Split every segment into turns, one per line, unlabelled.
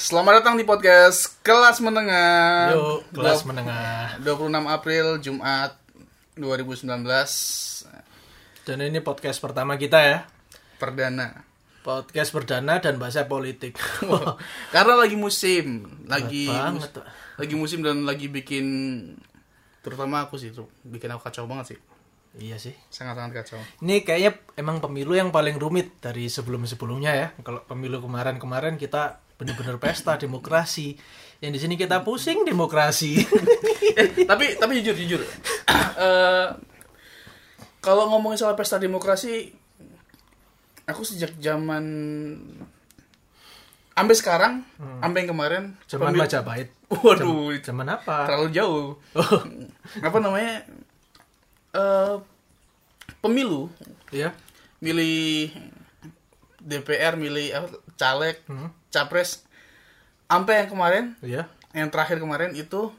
Selamat datang di podcast Kelas Menengah.
Yuk, kelas menengah.
26 April Jumat 2019
Dan ini podcast pertama kita ya.
perdana.
Podcast perdana dan bahasa politik.
Karena lagi musim, lagi
banget,
mus- lagi musim dan lagi bikin terutama aku sih tuh bikin aku kacau banget sih.
iya sih.
Sangat-sangat kacau.
Ini kayaknya emang pemilu yang paling rumit dari sebelum-sebelumnya ya. Kalau pemilu kemarin-kemarin kita bener-bener pesta demokrasi. Yang di sini kita pusing demokrasi.
Eh, tapi tapi jujur jujur. Eh, kalau ngomongin soal pesta demokrasi aku sejak zaman sampai sekarang, sampai yang kemarin
Zaman
pemil-
Majapahit.
Waduh,
Zaman apa?
terlalu jauh.
Oh,
Apa namanya? eh pemilu,
iya.
milih DPR, milih caleg,
Hmm.
capres. Sampai yang kemarin,
Iya.
yang terakhir kemarin itu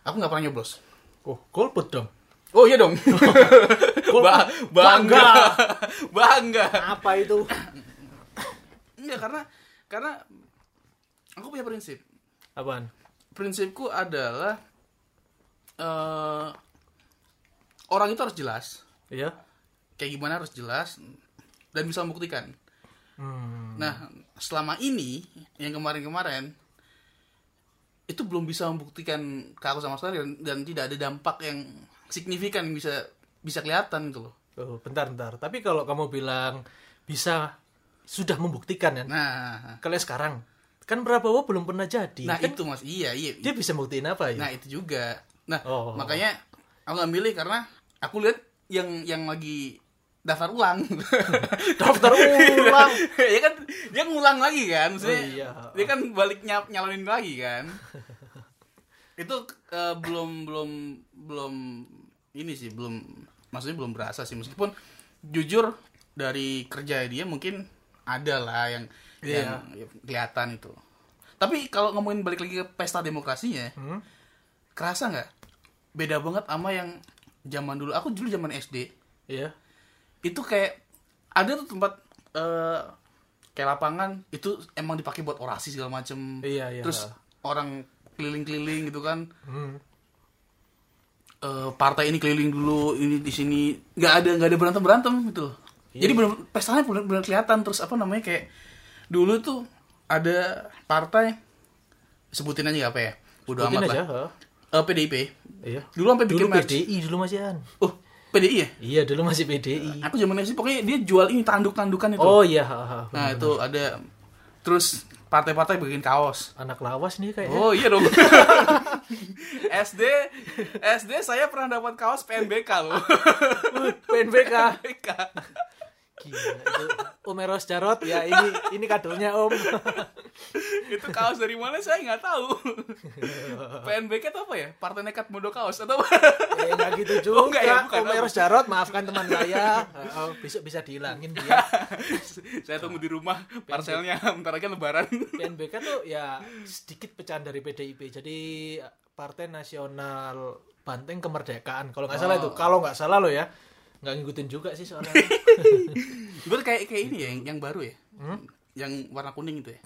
aku nggak pernah nyoblos.
Oh, golput dong.
Oh iya dong. ba bangga. bangga.
Apa itu?
Enggak karena karena aku punya prinsip.
Apaan?
Prinsipku adalah eh orang itu harus jelas.
Iya.
Kayak gimana harus jelas dan bisa membuktikan.
Hmm.
Nah, selama ini yang kemarin-kemarin itu belum bisa membuktikan ke aku sama sekali dan, dan tidak ada dampak yang signifikan yang bisa bisa kelihatan gitu loh.
Oh, bentar, bentar. Tapi kalau kamu bilang bisa sudah membuktikan ya.
Nah,
Kalau sekarang kan Prabowo belum pernah jadi.
nah
Kan
itu Mas. Iya, iya.
dia bisa buktiin apa ya?
Nah itu juga. Nah
Oh.
makanya aku nggak milih karena aku lihat yang yang lagi daftar ulang.
Daftar ulang.
ya kan dia ngulang lagi kan, maksudnya
Oh, iya.
dia kan balik nyap nyalonin lagi kan. itu eh, belum belum belum ini sih belum maksudnya belum berasa sih meskipun jujur dari kerja dia mungkin ada lah yang
Iya.
yang kelihatan itu. Tapi kalau ngomongin balik lagi ke pesta demokrasinya,
Hmm?
kerasa nggak beda banget sama yang zaman dulu aku dulu zaman SD
Iya.
Itu kayak ada tuh tempat eh, kayak lapangan itu emang dipakai buat orasi segala macem
Iya, iya.
terus orang keliling-keliling gitu kan
Hmm.
Eh, partai ini keliling dulu ini di sini nggak ada nggak ada berantem berantem gitu loh.
Iya.
jadi bener pestanya bener-bener kelihatan terus apa namanya kayak dulu tuh ada partai sebutin aja apa ya udah amat
aja.
lah
ha.
Eh, PDIP
Iya.
dulu sampai bikin
Dulu
merch.
PDI dulu masih an.
oh PDI ya
Iya, dulu masih PDI.
aku zaman SD pokoknya dia jual ini tanduk-tandukan itu
Oh iya, ha, ha.
nah itu ada terus partai-partai bikin kaos
anak lawas nih kayaknya.
oh iya dong SD SD saya pernah dapat kaos PNBK loh
PNBK.
PNBK
Gila itu. Om Eros Jarot ya ini ini kadonya Om.
itu kaos dari mana saya nggak tahu PNBK itu apa ya Partai Nekat Modo Kaos atau apa
eh enggak gitu juga.
Oh, enggak ya, bukan.
Om Eros Jarot maafkan teman saya. Oh, besok bisa dihilangin dia.
saya tunggu di rumah parcelnya bentar lagi lebaran
PNBK tuh ya sedikit pecahan dari PDIP. Jadi Partai Nasional Banteng Kemerdekaan. Kalau nggak salah itu. Kalau nggak salah lo ya. Nggak ngikutin juga sih soalnya.
itu kayak kayak ini ya yang, yang baru ya yang warna kuning itu ya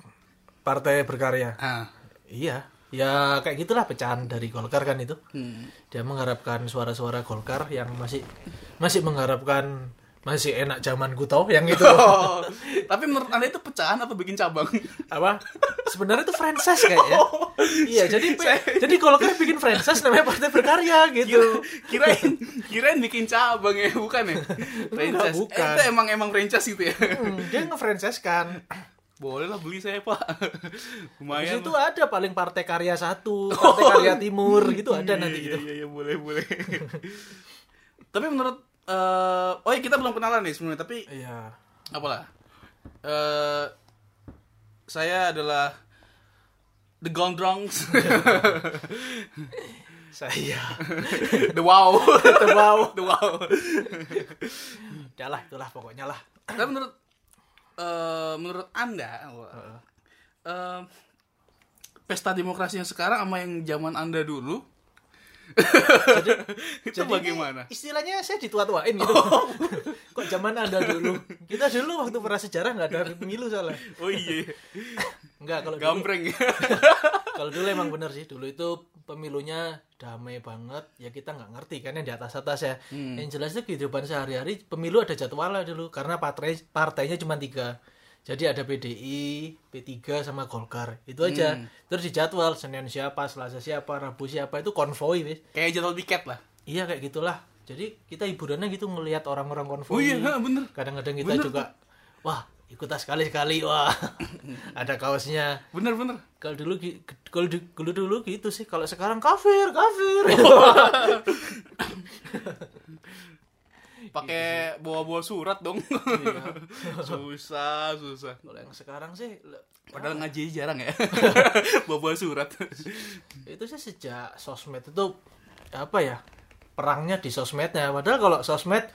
Partai Berkarya.
ah
Iya. Ya kayak gitulah pecahan dari Golkar kan itu.
hmm.
Dia mengharapkan suara-suara Golkar yang masih masih mengharapkan masih enak zaman Guto yang itu.
Oh, tapi menurut anda itu pecahan atau bikin cabang?
Apa? Sebenarnya itu franchise kayaknya. Iya jadi jadi Golkar bikin franchise namanya Partai Berkarya gitu.
Kirain kirain bikin cabang ya bukan ya? Franchise.
Bukan.
Eh, itu emang emang franchise gitu ya?
Hmm, dia nge-franchise kan.
Boleh lah beli saya pak.
Habis
lumayan
itu
lah.
ada paling Partai Karya satu Partai Karya Timur gitu ada
Iya,
nanti
iya,
gitu.
iya, iya, boleh boleh. Tapi menurut eh oh ya kita belum kenalan nih sebenarnya tapi
iya.
apalah. Eh saya adalah the Gondrongs.
Saya.
The Wow.
Wow.
The Wow.
Udah lah itulah pokoknya lah.
Tapi menurut eh menurut anda eh, pesta demokrasi yang sekarang sama yang zaman anda dulu itu
Jadi
bagaimana
istilahnya saya ditua-tuain gitu. Kok zaman Anda dulu? Kita dulu waktu prasejarah nggak ada pemilu soalnya.
oh iya
Enggak, kalau dulu,
Gambreng.
kalau dulu emang bener sih. Dulu itu pemilunya damai banget. Ya kita nggak ngerti kan yang di atas-atas ya. Yang jelas itu kehidupan sehari-hari pemilu ada jadwalnya dulu. Karena partai partainya cuma tiga. Jadi ada PDI, P3 sama Golkar. Itu aja. Terus di jadwal Senin siapa, Selasa siapa, Rabu siapa itu konvoy, wis.
Kayak jadwal piket lah.
Iya kayak gitulah. Jadi kita hiburannya gitu ngelihat orang-orang konvoy.
Oh iya, bener.
Kadang-kadang kita
Bener
juga wah, ikut sekali-sekali wah. ada kaosnya.
Bener bener.
Kalau dulu kalau dulu dulu gitu sih. Kalau sekarang kafir, kafir.
Pakai bawa-bawa surat dong.
Iya.
susah, susah.
Kalau yang sekarang sih
Padahal ngaji jarang ya. bawa-bawa surat.
itu sih sejak sosmed itu apa ya? Perangnya di sosmednya. Padahal kalau sosmed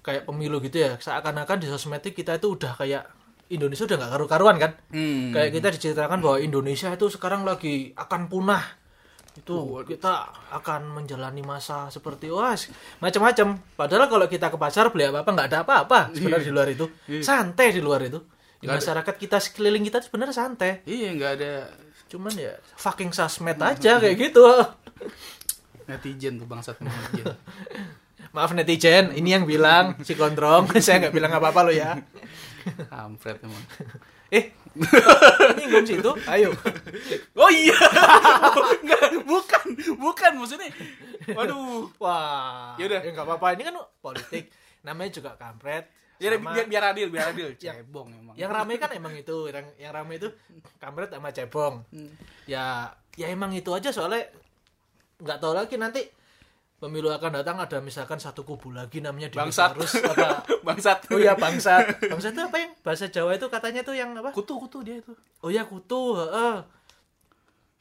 kayak pemilu gitu ya, seakan-akan di sosmed itu kita itu udah kayak Indonesia udah nggak karu-karuan kan?
Hmm.
Kayak kita diceritakan bahwa Indonesia itu sekarang lagi akan punah. Itu kita akan menjalani masa seperti was macam-macam. Padahal kalau kita ke pasar beli apa-apa nggak ada apa-apa sebenarnya di luar itu. Santai di luar itu. Di masyarakat kita sekeliling kita sebenarnya santai.
Iya, nggak ada
Cuman ya fucking sosmed aja kayak gitu.
netizen tuh bangsat netizen.
Maaf netizen, ini yang bilang si Gondrong. Saya nggak bilang apa-apa lo ya.
Kampret emang.
Eh, nyinggung situ. Ayo.
Oh iya. Nggak, bukan, bukan maksudnya. Waduh.
Wah, ya nggak apa-apa. Ini kan politik. Namanya juga kampret.
Biar,
Sama-
biar, biar adil, biar adil. Cebong emang.
yang rame kan emang itu, yang yang rame itu kampret sama cebong.
Hmm.
Ya, ya emang itu aja soalnya nggak tahu lagi nanti pemilu akan datang ada misalkan satu kubu lagi namanya
Bangsat.
dinosaurus apa
Bangsat.
oh ya bangsat bangsat itu apa yang bahasa Jawa itu katanya tuh yang apa
Kutu, kutu dia itu.
oh ya kutu heeh.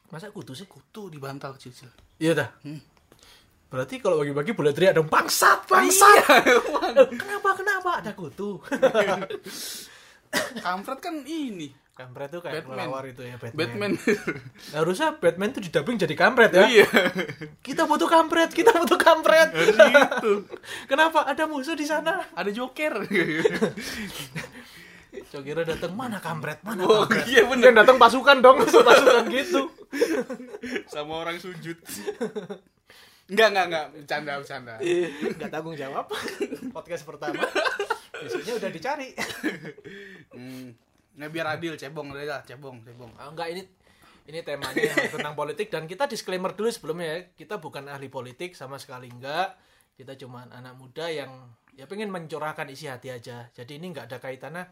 masa kutu sih
Kutu di bantal kecil-kecil.
iya dah berarti kalau bagi-bagi boleh teriak dong bangsat bangsat
Iya.
Kenapa kenapa ada kutu
Kampret kan ini.
Kampret tuh kayak
Batman.
pelawar itu ya Batman,
Batman.
harusnya Batman tuh didubbing jadi kampret ya
Iya.
kita butuh kampret kita butuh kampret
gitu.
kenapa ada musuh di sana
Ada Joker.
Cokira datang mana kampret mana
Oh,
kampret
iya bener.
yang datang pasukan dong pasukan gitu
Sama orang sujud. Enggak, enggak, enggak. Bercanda, bercanda.
nggak tanggung jawab podcast pertama besoknya udah dicari
Hmm. Nah, biar adil, cebong lah, cebong, cebong.
Ah, enggak ini ini temanya yang tentang politik. Dan kita disclaimer dulu sebelumnya ya kita bukan ahli politik sama sekali enggak. Kita cuman anak muda yang ya pengen mencurahkan isi hati aja. Jadi ini enggak ada kaitannya.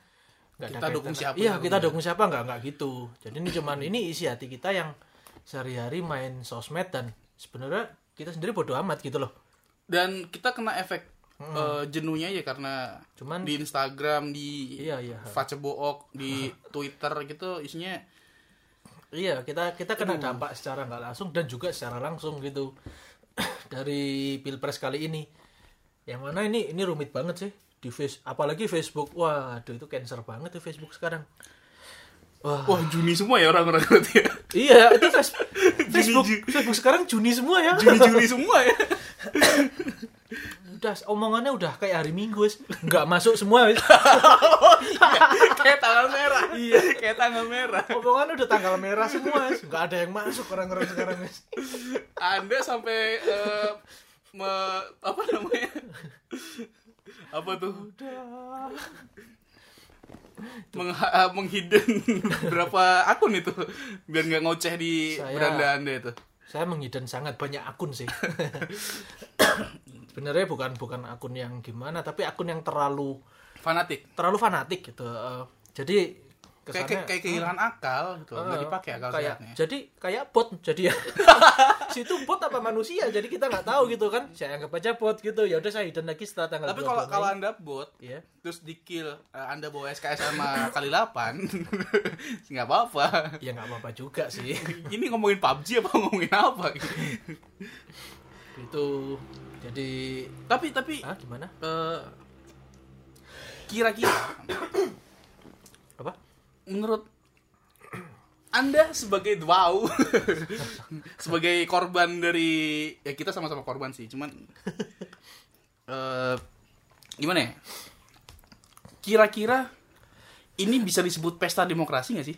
Enggak
Kita
ada
dukung
kaitannya-
siapa
iya
ya,
kita dukung siapa enggak enggak gitu. Jadi ini cuman ini isi hati kita yang sehari-hari main sosmed dan sebenarnya kita sendiri bodoh amat gitu loh.
Dan kita kena efek eh, jenuhnya ya karena
Cuman-
di Instagram, di
iya iya
Facebook, di Twitter gitu isinya
Iya, kita kita kena dampak secara nggak langsung dan juga secara langsung gitu dari pilpres kali ini. Yang mana ini ini rumit banget sih di face, apalagi Facebook. Waduh itu cancer banget tuh Facebook sekarang. Wah,
wah Juni semua ya orang-orang berarti ya.
iya itu face- Facebook
Juni.
Facebook sekarang Juni semua ya.
Juni-Juni semua ya.
Udah omongannya udah kayak hari Minggu wis. nggak masuk semua wis.
Kayak tanggal merah. Iya, kayak tanggal merah.
Omongannya udah tanggal merah semua wis. nggak ada yang masuk orang-orang sekarang wis.
Anda sampai me- apa namanya? apa tuh?
Udah.
Meng, eh, menghidden berapa akun itu biar nggak ngoceh di
Saya-
beranda Anda itu.
saya menghidden sangat banyak akun sih sebenarnya bukan bukan akun yang gimana tapi akun yang terlalu
Fanatik.
terlalu fanatik gitu Eh, jadi
Kayak,
kesannya
kayak, kayak kehilangan akal gitu. Nggak
eh,
dipakai akal
kayak
sehatnya.
jadi kayak bot jadi ya situ bot apa manusia jadi kita nggak tahu gitu kan saya anggap aja bot gitu ya udah saya hidden lagi setelah tanggal
Tapi
22
kalau kalau Anda bot
Iya.
terus di kill eh, Anda bawa SKS sama kali 8 nggak apa-apa.
ya nggak apa-apa juga sih
Ini ngomongin PUBG apa ngomongin apa?
Itu jadi
tapi tapi
ah gimana?
eh, kira-kira
apa?
menurut anda sebagai wow sebagai korban dari ya kita sama-sama korban sih cuman eh gimana ya? Kira-kira ini bisa disebut pesta demokrasi nggak sih?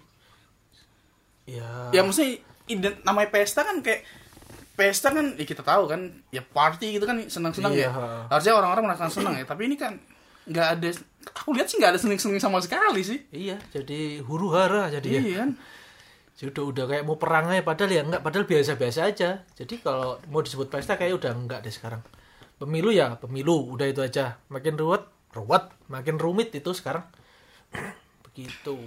Ya.
Ya maksudnya namanya pesta kan kayak pesta kan ya kita tahu kan ya party gitu kan senang-senang
Iya.
ya. Harusnya orang-orang merasakan senang ya, tapi ini kan nggak ada aku lihat sih nggak ada seneng-seneng sama sekali sih.
iya jadi huru hara jadi ya
Iya kan?
Jadi udah kayak mau perang aja padahal ya enggak padahal biasa-biasa aja. Jadi kalau mau disebut pesta kayak udah enggak deh sekarang. Pemilu ya pemilu udah itu aja. Makin ruwet, ruwet, makin rumit itu sekarang. Begitu.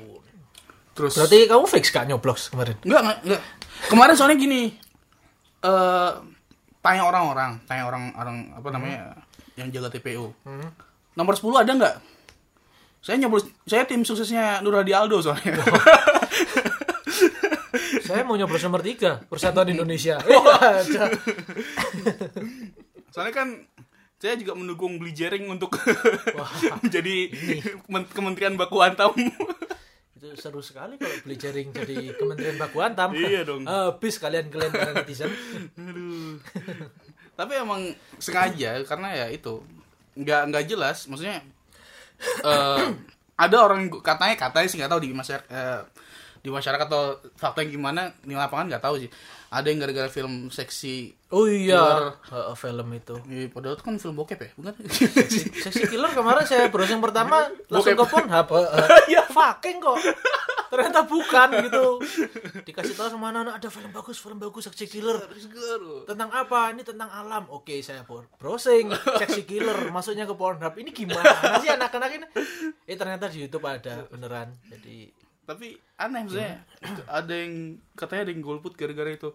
Terus
Berarti kamu fix gak nyoblos kemarin?
Enggak, enggak. Kemarin soalnya gini. Eh tanya orang-orang, tanya orang-orang apa namanya yang jaga TPU.
Hmm.
Nomor 10 ada nggak? Saya nyoblos, saya tim suksesnya Nur Hadi Aldo soalnya.
Saya mau nyoblos nomor 3, Persatuan Indonesia. Nggak ada.
soalnya kan saya juga mendukung Beli Jering untuk menjadi kemen- Kementerian Baku Hantam.
Itu seru sekali kalau beli jaring jadi Kementerian Baku Hantam.
Iya dong.
Habis kalian kalian para netizen.
Aduh. Tapi emang sengaja karena ya itu nggak nggak jelas. Maksudnya eh ada orang yang katanya katanya sih nggak tahu di masyarakat eh, di masyarakat atau fakta yang gimana di lapangan nggak tahu sih. Ada yang gara-gara film seksi.
Oh iya,
Killer.
Heeh, film itu.
Eh, padahal itu kan film bokep ya, bukan?
Seksi killer kemarin saya browsing pertama langsung ke
Bokep.
Pornhub. Iya, fucking kok. Ternyata bukan gitu. Dikasih tahu sama anak-anak ada film bagus, film bagus seksi killer. Tentang apa? Ini tentang alam. Oke, saya browsing seksi killer masuknya ke Pornhub. Ini gimana sih anak-anak ini? Eh ternyata di YouTube ada beneran. Jadi
Tapi aneh maksudnya ada yang katanya ada yang golput gara-gara itu.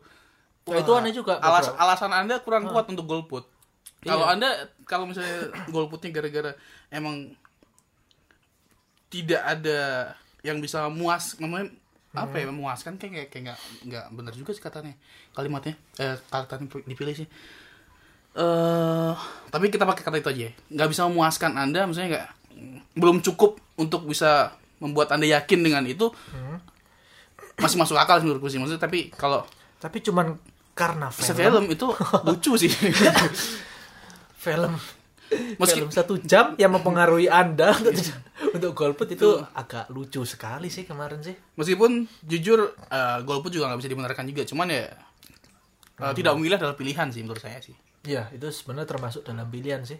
Nah, itu aneh juga,
Alas,
beberapa.
alasan Anda kurang kuat untuk golput. Kalau
Iya.
Anda kalau misalnya golputnya gara-gara emang tidak ada yang bisa muas namanya apa ya memuaskan kayak kayak kayak nggak nggak benar juga sih katanya kalimatnya eh kata dipilih sih. Eh tapi kita pakai kata itu aja ya. nggak bisa memuaskan anda maksudnya nggak belum cukup untuk bisa membuat anda yakin dengan itu masih masuk akal menurutku sih. Maksudnya tapi kalau
tapi cuman karena film
film. itu lucu sih.
Film
Meski-
film satu jam yang mempengaruhi anda untuk, untuk golput itu agak lucu sekali sih kemarin sih
meskipun jujur eh, golput juga nggak bisa dibenarkan juga cuman ya eh, tidak memilih adalah pilihan sih menurut saya sih
Iya, itu sebenarnya termasuk dalam pilihan sih.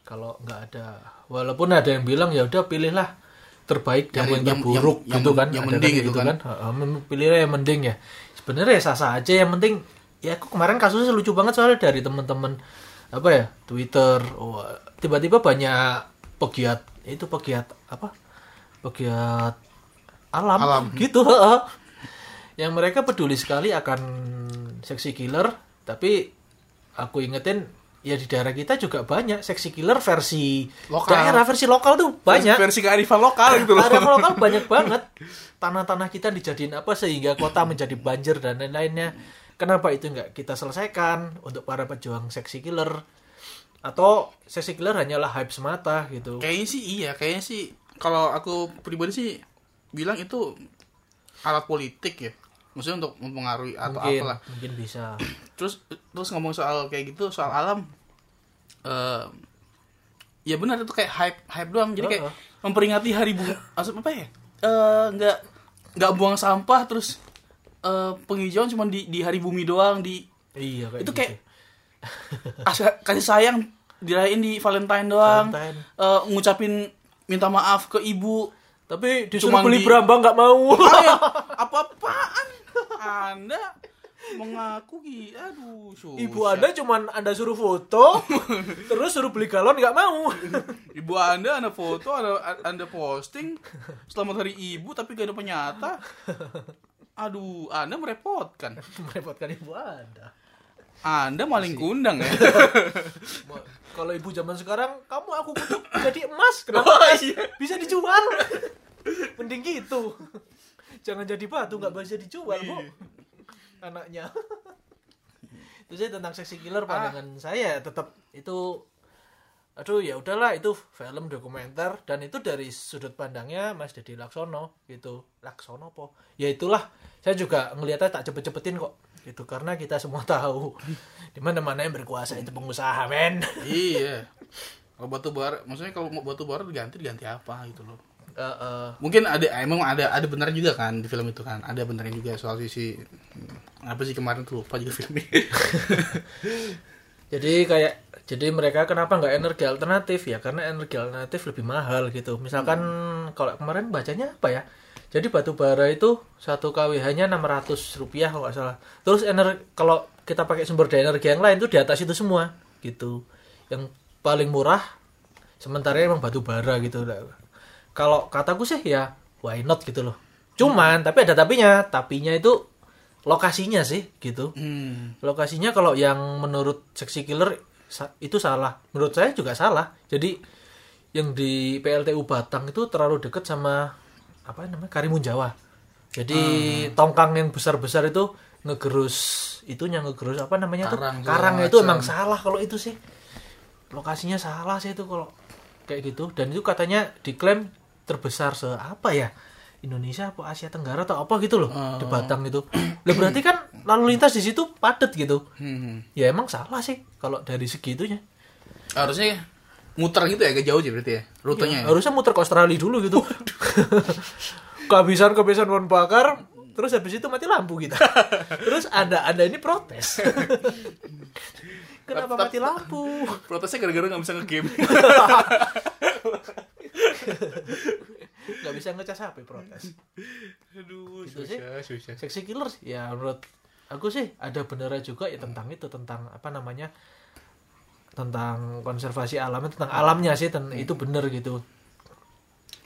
Kalau nggak ada, walaupun ada yang bilang ya udah pilihlah terbaik dari yang,
Yang-
terburuk
yang-
gitu
yang-
kan.
yang
Ada
mending
kan
gitu kan.
Mem- pilihlah yang mending ya. Sebenarnya ya sah-sah aja. Yang penting ya aku kemarin kasusnya lucu banget soalnya dari teman-teman apa ya Twitter. Oh, tiba-tiba banyak pegiat itu pegiat apa? Pegiat alam,
Alam.
gitu. heeh. Yang mereka peduli sekali akan seksi killer, tapi aku ingetin ya di daerah kita juga banyak seksi killer versi
Lokal.
daerah versi lokal tuh banyak
versi kearifan lokal gitu loh
daerah lokal banyak banget tanah-tanah kita dijadiin apa sehingga kota menjadi banjir dan lain-lainnya kenapa itu nggak kita selesaikan untuk para pejuang seksi killer? Atau seksi killer hanyalah hype semata gitu?
Kayaknya sih iya kayaknya sih kalau aku pribadi sih bilang itu alat politik ya. Maksudnya untuk mempengaruhi atau
mungkin
apalah.
mungkin bisa.
Terus terus ngomong soal kayak gitu soal alam eh ya benar itu kayak hype hype doang. Jadi kayak
Heeh.
memperingati hari bunga apa ya? Eh nggak nggak buang sampah terus eh penghijauan cuma di di hari bumi doang di
iya kayak
itu
gitu.
kayak kasih sayang dirayain di Valentine doang
Valentine.
Eh, ngucapin minta maaf ke ibu
tapi disuruh beli
di-
berambang nggak mau
Ayo, apa-apaan anda mengaku ki aduh susah.
Ibu Anda cuman Anda suruh foto, terus suruh beli galon nggak mau.
Ibu anda anda foto anda, anda posting selamat hari ibu tapi gak ada penyata aduh anda merepotkan
Merepotkan ibu Anda.
anda maling kundang ya
Kalau ibu zaman sekarang, kamu aku kutuk jadi emas. Kenapa
Oh, iya.
Bisa dijual. Mending gitu. Jangan jadi batu, nggak bisa dijual, Bu.
Iya.
Anaknya. itu sih tentang seksi killer
Ah.
pandangan saya tetap itu aduh ya udahlah itu film dokumenter dan itu dari sudut pandangnya Mas Dedi Laksono gitu. Laksono po ya itulah saya juga ngelihatnya tak cepet-cepetin kok gitu. Karena kita semua tahu di mana mana yang berkuasa itu pengusaha men.
Iya. Kalau batu bara maksudnya kalau mau batu bara diganti diganti apa gitu loh.
Eh, eh,
Mungkin ada emang ada ada benar juga kan di film itu kan. Ada benernya juga soal sisi apa sih kemarin tuh lupa juga filmnya.
jadi kayak jadi mereka kenapa nggak energi alternatif? Ya karena energi alternatif lebih mahal gitu. Misalkan kalau kemarin bacanya apa ya? Jadi batu bara itu satu KWH-nya 600 rupiah kalau nggak salah. Terus energi kalau kita pakai sumber daya energi yang lain tuh di atas itu semua gitu. Yang paling murah sementara emang batu bara gitu. Kalau kataku sih ya why not gitu loh. Cuman tapi ada tapinya. Tapinya itu lokasinya sih gitu.
Hmm.
lokasinya kalau yang menurut seksi killer itu salah. Menurut saya juga salah. Jadi yang di PLTU Batang itu terlalu dekat sama apa namanya Karimun Jawa. Jadi
Hmm.
tongkang yang besar besar itu ngegerus itunya ngegerus apa namanya tuh?
Karang segala
karangnya itu emang salah kalau itu sih. Lokasinya salah sih itu kalau kayak gitu. Dan itu katanya diklaim terbesar se apa ya Indonesia apa Asia Tenggara atau apa gitu loh di Batang itu lah berarti kan lalu lintas di situ padat gitu
Hmm.
ya emang salah sih kalau dari segitunya
Harusnya muter gitu ya agak jauh sih berarti ya rutenya. ya?
harusnya muter ke Australia dulu gitu kehabisan kehabisan bahan bakar terus habis itu mati lampu kita terus anda anda ini protes kenapa mati lampu
Protesnya gara-gara nggak bisa nge-game.
Nggak bisa ngecas HP protes
Aduh,
Gitu sih.
susah, susah.
seksi killer ya menurut aku sih ada benernya juga ya tentang itu tentang apa namanya tentang konservasi alamnya tentang alamnya sih ten- itu bener gitu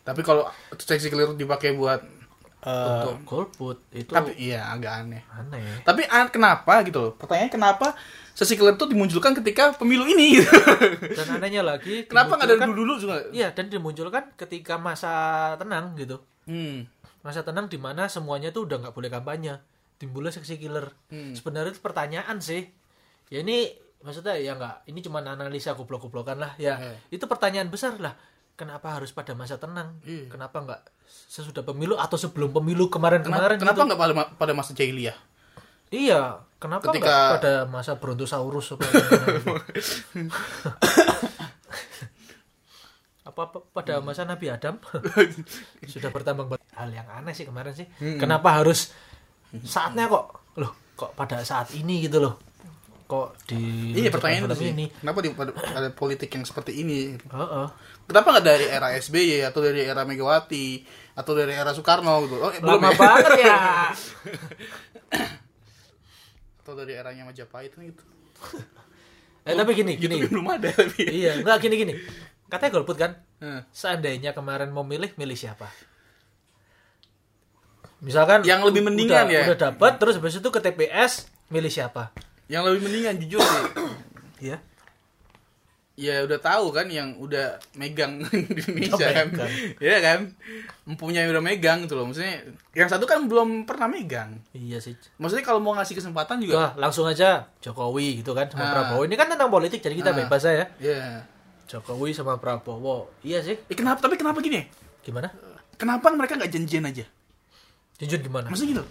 Tapi kalau seksi clear dipakai buat eh,
untuk golput itu
tapi iya agak aneh.
aneh
Tapi an- kenapa gitu loh? Pertanyaannya kenapa sesi clear itu dimunculkan ketika pemilu ini gitu.
dan anehnya lagi
kenapa nggak dari
dimunculkan-
dulu-dulu juga?
iya dan dimunculkan ketika masa tenang gitu
Hmm.
masa tenang di mana semuanya tuh udah nggak boleh kampanye timbulnya seksi killer
Hmm.
sebenarnya itu pertanyaan sih ya ini maksudnya ya nggak ini cuma analisa goblok-goblokan lah ya
Eh.
itu pertanyaan besar lah kenapa harus pada masa tenang
Iya.
kenapa nggak sesudah pemilu atau sebelum pemilu kemarin-kemarin
kenapa
gitu?
nggak pada, pada masa jahiliyah?
iya kenapa
Ketika-
nggak pada masa brontosaurus apa apa, apa pada masa Nabi Adam sudah bertambang ber- hal yang aneh sih kemarin sih kenapa harus saatnya kok loh kok pada saat ini gitu loh kok di
Iya pertanyaan itu
film
sih.
ini
Kenapa di, pada, ada politik yang seperti ini?
Heeh.
Kenapa nggak dari era SBY atau dari era Megawati atau dari era Soekarno gitu? Oh, eh, belum
lama
ya?
banget ya
Atau dari eranya Majapahit gitu?
eh tapi gini gini
Itu belum ada tapi.
iya nggak gini gini katanya golput kan
Nah,
seandainya kemarin mau milih milih siapa misalkan
Yang lebih mendingan
udah,
ya?
udah dapat terus habis itu ke TPS milih siapa
Yang lebih mendingan jujur sih.
Iya.
Ya udah tahu kan yang udah megang di Indonesia kan. Iya kan? Mempunyai udah megang gitu loh. Maksudnya yang satu kan belum pernah megang.
Iya sih.
Maksudnya kalau mau ngasih kesempatan juga
Wah, langsung aja Jokowi gitu kan sama
Ah.
Prabowo. Ini kan tentang politik jadi kita
Ah.
bebas ya.
Iya.
Jokowi sama Prabowo. Iya sih.
Eh, kenapa tapi kenapa gini?
Gimana?
Kenapa mereka nggak janjian aja?
Jujur gimana?
Maksudnya gitu.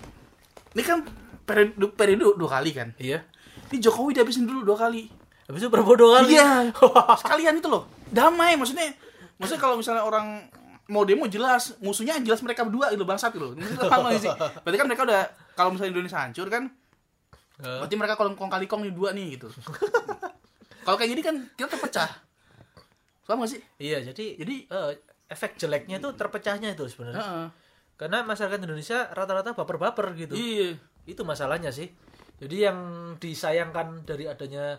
Ini kan periode, periode dua kali kan.
Iya.
Ini Jokowi dihabisin dulu dua kali.
Habis itu dua kali.
Iya. Sekalian itu loh. Damai maksudnya. Maksudnya kalau misalnya orang mau demo jelas musuhnya jelas mereka berdua gitu bangsat gitu. Nggak sih? Berarti kan mereka udah kalau misalnya Indonesia hancur kan berarti mereka kalau kong kali kong nih dua nih gitu. kalau kayak gini kan kita terpecah. Paham gak sih?
iya, jadi
Jadi
eh, efek jeleknya itu terpecahnya itu sebenarnya.
heeh.
Karena masyarakat Indonesia rata-rata baper-baper gitu.
Iya.
Itu masalahnya sih. Jadi yang disayangkan dari adanya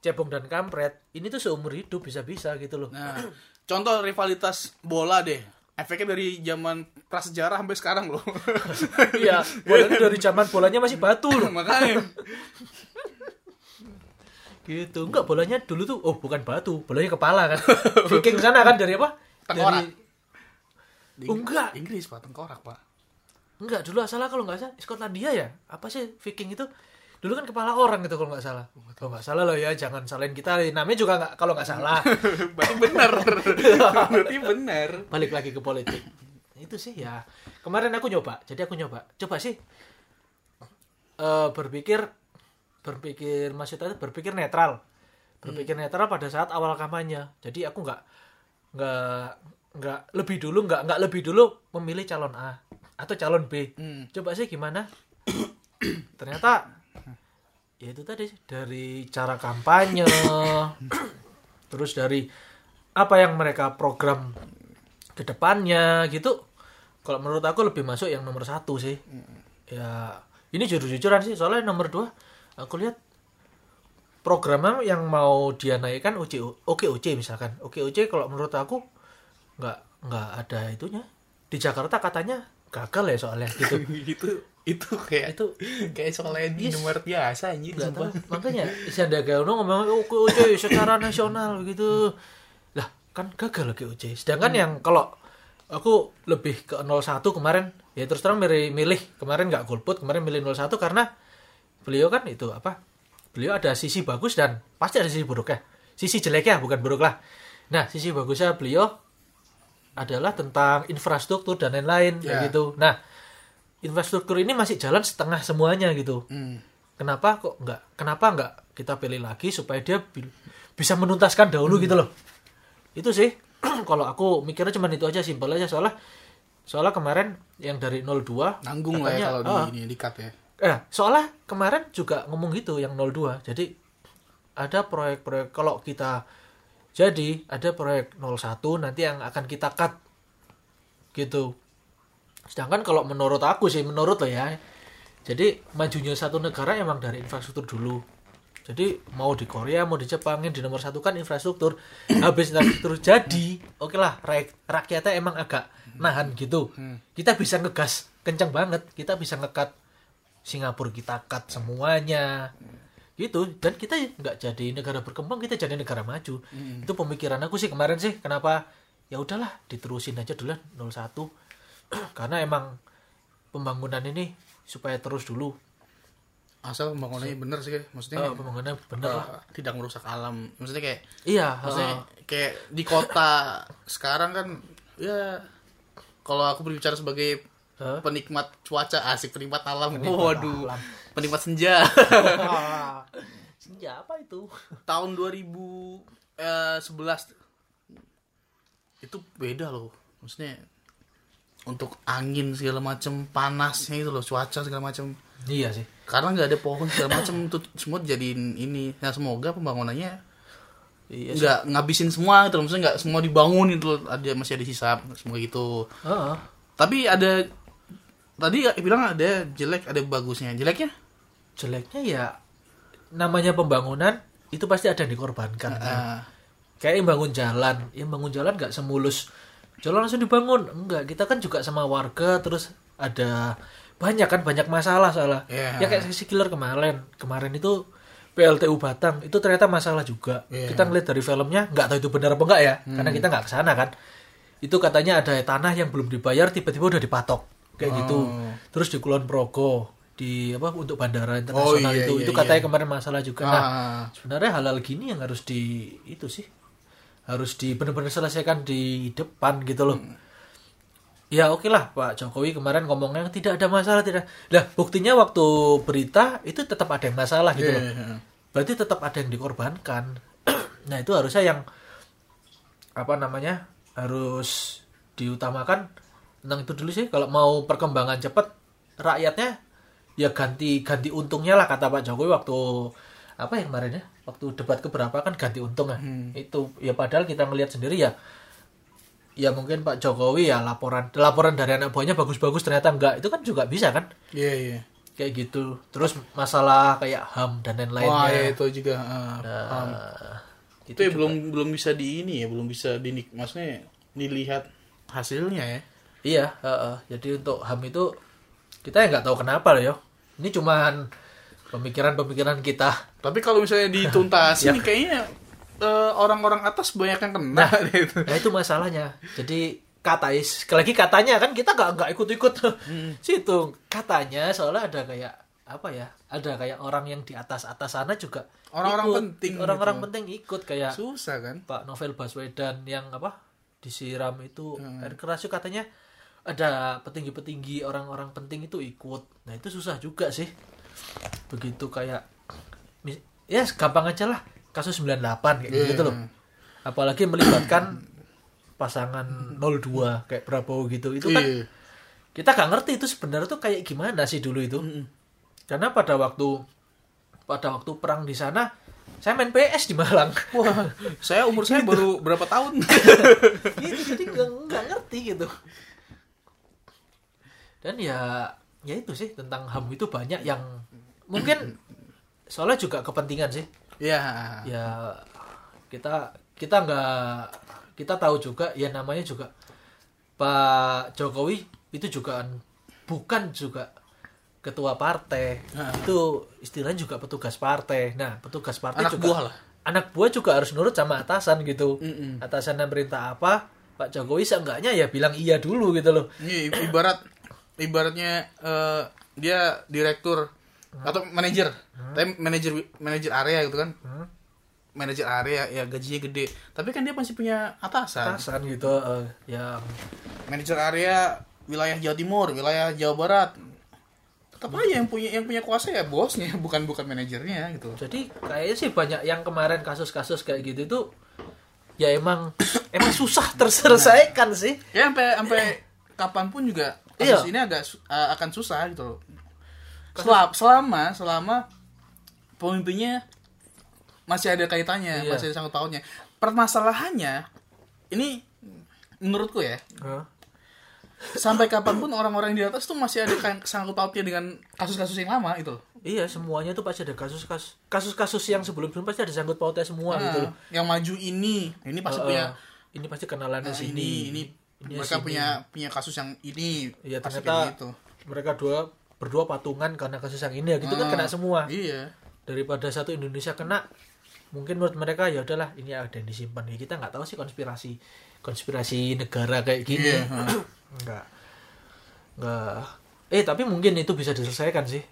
cebong dan kampret, ini tuh seumur hidup bisa-bisa gitu loh.
Nah, contoh rivalitas bola deh. Efeknya dari zaman prasejarah sampai sekarang loh.
Iya, bolanya dari zaman bolanya masih batu loh.
Makanya.
Gitu. Enggak, bolanya dulu tuh oh bukan batu, bolanya kepala kan. Viking sana kan dari apa?
Tengkorak.
Dari Oh, enggak.
Inggris Pak, tengkorak Pak.
enggak dulu salah kalau nggak salah Skotlandia ya. Apa sih Viking itu? Dulu kan kepala orang gitu kalau nggak salah. Kalau nggak salah loh ya, jangan salahin kita. Namanya juga nggak kalau nggak salah.
Berarti benar. Berarti benar.
Balik lagi ke politik. Itu sih ya. Kemarin aku nyoba. Jadi aku nyoba. Coba sih eh berpikir berpikir maksudnya berpikir netral. Berpikir netral pada saat awal kampanye. Jadi aku nggak nggak nggak lebih dulu nggak nggak lebih dulu memilih calon A atau calon B
Hmm.
coba sih gimana ternyata ya itu tadi dari cara kampanye terus dari apa yang mereka program ke depannya gitu. Kalau menurut aku lebih masuk yang nomor satu sih. Ya ini jujur-jujuran sih soalnya nomor dua aku lihat programnya yang mau dia naikkan OC OKOC misalkan. OKOC kalau menurut aku nggak nggak ada itunya. Di Jakarta katanya gagal ya soalnya gitu.
Itu itu kayak
itu
kayak soalnya di nomor biasa anjir sumpah.
makanya Sandiaga Uno ngomong OKOC secara nasional gitu. Lah kan gagal OKOC sedangkan yang kalau aku lebih ke 01 kemarin ya terus terang milih, milih. Kemarin nggak golput kemarin milih 01 karena beliau kan itu apa beliau ada sisi bagus dan pasti ada sisi buruknya. Sisi jeleknya bukan buruk lah. Nah sisi bagusnya beliau adalah tentang infrastruktur dan lain-lain kayak
Ya.
gitu. Nah infrastruktur ini masih jalan setengah semuanya gitu.
Hmm.
kenapa kok nggak kenapa nggak kita pilih lagi supaya dia bil- bisa menuntaskan dahulu gitu loh. Itu sih kalau aku mikirnya cuma itu aja simpel aja. Soalnya soalnya kemarin yang dari 02
nanggung lah ya
katanya,
kalau di
ah,
ini di cut ya.
eh soalnya kemarin juga ngomong gitu yang 02 jadi ada proyek-proyek kalau kita jadi ada proyek 01 nanti yang akan kita cut gitu sedangkan kalau menurut aku sih menurut lo ya jadi majunya satu negara emang dari infrastruktur dulu. Jadi mau di Korea mau di Jepang yang di nomor satu kan infrastruktur. Habis infrastruktur jadi oke lah rak- rakyatnya emang agak nahan gitu. Kita bisa ngegas kencang banget. Kita bisa ngekat Singapura kita cut semuanya. Gitu. Dan kita nggak jadi negara berkembang kita jadi negara maju. Itu pemikiran aku sih kemarin sih kenapa? Ya udahlah diterusin aja dulu 01 karena emang pembangunan ini supaya terus dulu
asal pembangunannya bener sih maksudnya
Eh, pembangunan bener lah
eh, tidak merusak alam maksudnya kayak
iya
maksudnya
heeh.
kayak di kota sekarang kan ya kalau aku berbicara sebagai
Hah?
penikmat cuaca asik penikmat alam
Penikmat
waduh
alam.
penikmat senja
senja apa itu
tahun 2011 itu beda loh maksudnya untuk angin segala macam panasnya itu loh cuaca segala macam
iya sih
karena nggak ada pohon segala macam itu semua jadiin ini nah semoga pembangunannya
iya
nggak ngabisin semua gitu loh. maksudnya nggak semua dibangun itu loh. ada masih ada sisa semoga gitu
Heeh.
tapi ada tadi bilang ada jelek ada bagusnya jeleknya
jeleknya ya namanya pembangunan itu pasti ada yang dikorbankan kan.
Ah,
kayak yang bangun jalan yang bangun jalan nggak semulus jalan langsung dibangun. Enggak kita kan juga sama warga terus ada banyak kan banyak masalah salah.
Iya.
ya kayak si killer kemarin. Kemarin itu PLTU Batang itu ternyata masalah juga.
Iya.
kita ngeliat dari filmnya nggak tahu itu benar apa enggak ya. Karena kita nggak ke sana kan. Itu katanya ada tanah yang belum dibayar tiba-tiba udah dipatok. Kayak gitu.
Oh.
terus di Kulon Progo di apa untuk bandara
Oh,
internasional
iya,
itu.
Iya,
itu
iya.
katanya kemarin masalah juga. Nah
ah,
sebenarnya halal gini yang harus di itu sih harus di benar-benar selesaikan di depan gitu loh. Ya oke lah Pak Jokowi kemarin ngomongnya tidak ada masalah tidak. Lah buktinya waktu berita itu tetap ada yang masalah gitu loh.
Iya, iya, iya.
berarti tetap ada yang dikorbankan. Nah itu harusnya yang apa namanya harus diutamakan. Tentang itu dulu sih kalau mau perkembangan cepat rakyatnya ya ganti ganti untungnya lah kata Pak Jokowi waktu apa yang kemarin ya waktu debat keberapa kan ganti untung ya. Itu ya padahal kita ngelihat sendiri ya ya mungkin Pak Jokowi ya laporan laporan dari anak buahnya bagus-bagus ternyata enggak. Itu kan juga bisa kan?
Iya iya.
Kayak gitu. Terus masalah kayak ham dan lain-lainnya.
Wah ya itu juga ah,
Nah,
paham.
itu
itu ya belum belum bisa di ini ya belum bisa dinik maksudnya dilihat hasilnya ya.
Iya, heeh. jadi untuk HAM itu kita ya nggak tahu kenapa loh yo. Ini cuman pemikiran-pemikiran kita.
tapi kalau misalnya dituntasin
Ya.
kayaknya eh, orang-orang atas banyak yang kena deh itu
Nah itu masalahnya. Jadi kata sekali lagi katanya kan kita nggak nggak ikut-ikut situ katanya soalnya ada kayak apa ya ada kayak orang yang di atas atas sana juga
Orang-orang penting
orang-orang
gitu.
penting ikut kayak
susah kan
Pak Novel Baswedan yang apa disiram itu air keras katanya ada petinggi-petinggi orang-orang penting itu ikut. Nah itu susah juga sih. Begitu kayak ya gampang aja lah kasus 98 kayak gitu loh. Apalagi melibatkan pasangan 02 kayak Prabowo gitu. Itu kan
Iya.
kita gak ngerti itu sebenarnya tuh kayak gimana sih dulu itu. Karena pada waktu pada waktu perang di sana saya main PS di Malang.
Wah, saya umur saya baru berapa tahun?
gitu jadi nggak ngerti gitu. Dan ya ya itu sih tentang ham itu banyak yang mungkin soalnya juga kepentingan sih
ya.
ya kita kita nggak kita tahu juga ya namanya juga Pak Jokowi itu juga bukan juga ketua partai
Nah.
itu istilahnya juga petugas partai nah petugas partai
Anak
juga
buah lah.
anak buah juga harus nurut sama atasan gitu
Mm-mm.
atasan yang perintah apa Pak Jokowi seenggaknya ya bilang iya dulu gitu loh
Ini ibarat ibaratnya eh, dia direktur atau manajer, tapi manajer manajer area gitu kan.
Hmm.
Manajer area ya gajinya gede, tapi kan dia masih punya atasan.
atasan gitu eh, yang
Manajer area wilayah Jawa Timur, wilayah Jawa Barat. Tetap aja yang punya yang punya kuasa ya bosnya, bukan bukan manajernya gitu.
jadi kayaknya sih banyak yang kemarin kasus-kasus kayak gitu itu ya emang emang susah terselesaikan sih
Ya sampai sampai kapan pun juga
Iya.
kasus ini agak uh, akan susah gitu loh. Selama selama, selama pemimpinnya masih ada kaitannya,
Iya.
masih ada sangkut pautnya. Permasalahannya ini menurutku ya,
Hah?
sampai kapan pun orang-orang di atas tuh masih ada kain- sangkut pautnya dengan kasus-kasus yang lama itu.
Iya semuanya tuh pasti ada kasus-kasus kasus-kasus yang sebelum-sebelum pasti ada sangkut pautnya semua
Nah,
gitu loh.
yang maju ini, ini pasti
Eh,
punya
ini pasti kenalan
nah,
sini.
ini, ini mereka
sini.
punya punya kasus yang ini. Pasti
ternyata
gitu.
mereka dua berdua patungan karena kasus yang ini ya. Gitu kan
Ah,
kena semua.
Iya.
Daripada satu Indonesia kena mungkin menurut mereka ya udahlah ini ada yang disimpan. Ya kita nggak tahu sih konspirasi konspirasi negara kayak gini.
Iya,
nggak. Nggak. Eh tapi mungkin itu bisa diselesaikan sih.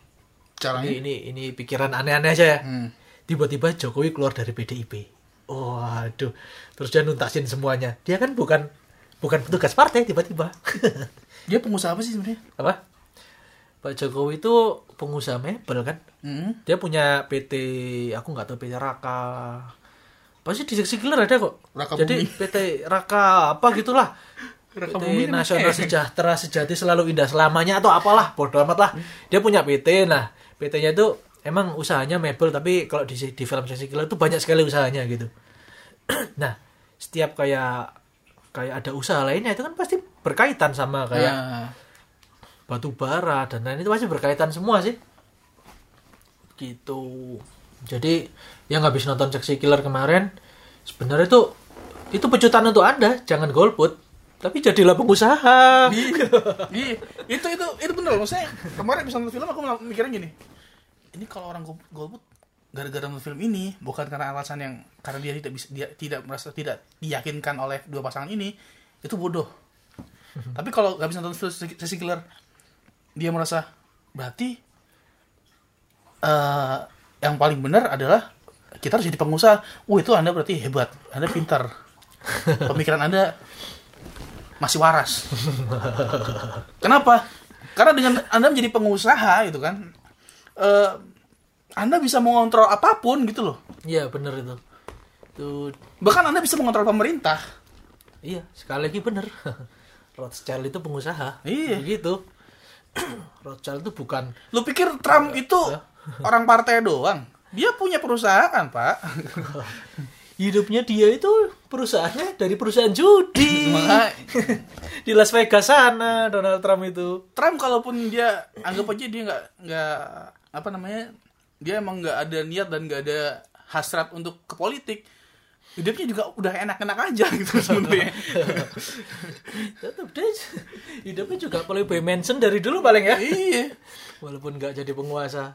Caranya.
ini ini ini pikiran aneh-aneh aja ya.
Hmm.
tiba-tiba Jokowi keluar dari PDIP waduh. Terus dia nuntasin semuanya. Dia kan bukan bukan petugas partai tiba-tiba.
Dia pengusaha apa sih sebenarnya?
apa Pak Jokowi itu pengusaha mebel kan?
Hmm.
dia punya PT aku nggak tahu PT Raka. Pasti di seksi killer ada kok.
Raka
jadi
Bumi.
PT Raka apa gitulah.
Raka
PT
Bumi kan
Nasional. Sejahtera Sejati Selalu Indah Selamanya atau apalah bodo amat lah. Dia punya PT nah PT-nya itu emang usahanya mebel tapi kalau di, di film seksi killer itu banyak sekali usahanya gitu. Nah setiap kayak kayak ada usaha lainnya itu kan pasti berkaitan sama kayak
Nah,
batu bara dan lain itu pasti berkaitan semua sih gitu jadi yang habis nonton seksi killer kemarin sebenarnya itu itu pecutan untuk anda jangan golput tapi jadilah pengusaha
Iya, iya. itu itu itu bener loh. Maksudnya kemarin bisa nonton film aku mikirnya gini. Ini kalau orang gol- golput gara-gara nonton film ini bukan karena alasan yang karena dia tidak bisa dia tidak merasa tidak diyakinkan oleh dua pasangan ini itu bodoh. Tapi kalau nggak bisa nonton sesi killer dia merasa berarti eh yang paling benar adalah kita harus jadi pengusaha. Oh itu anda berarti hebat, anda pintar, pemikiran anda masih waras. Kenapa? Karena dengan Anda menjadi pengusaha gitu kan, eh, Anda bisa mengontrol apa pun gitu loh.
iya bener itu itu
Bahkan Anda bisa mengontrol pemerintah.
iya sekali lagi bener Rothschild itu pengusaha
Iya.
begitu Rothschild itu bukan
Lu pikir Trump itu orang partai doang? Dia punya perusahaan, Pak.
hidupnya dia itu perusahaannya dari perusahaan judi. Di Las Vegas sana Donald Trump itu.
Trump kalaupun dia anggap aja dia nggak nggak apa namanya dia emang nggak ada niat dan nggak ada hasrat untuk ke politik hidupnya juga udah enak-enak aja gitu sebenarnya.
Tetap deh hidupnya juga Playboy Mansion dari dulu paling ya.
Iya.
Walaupun nggak jadi penguasa.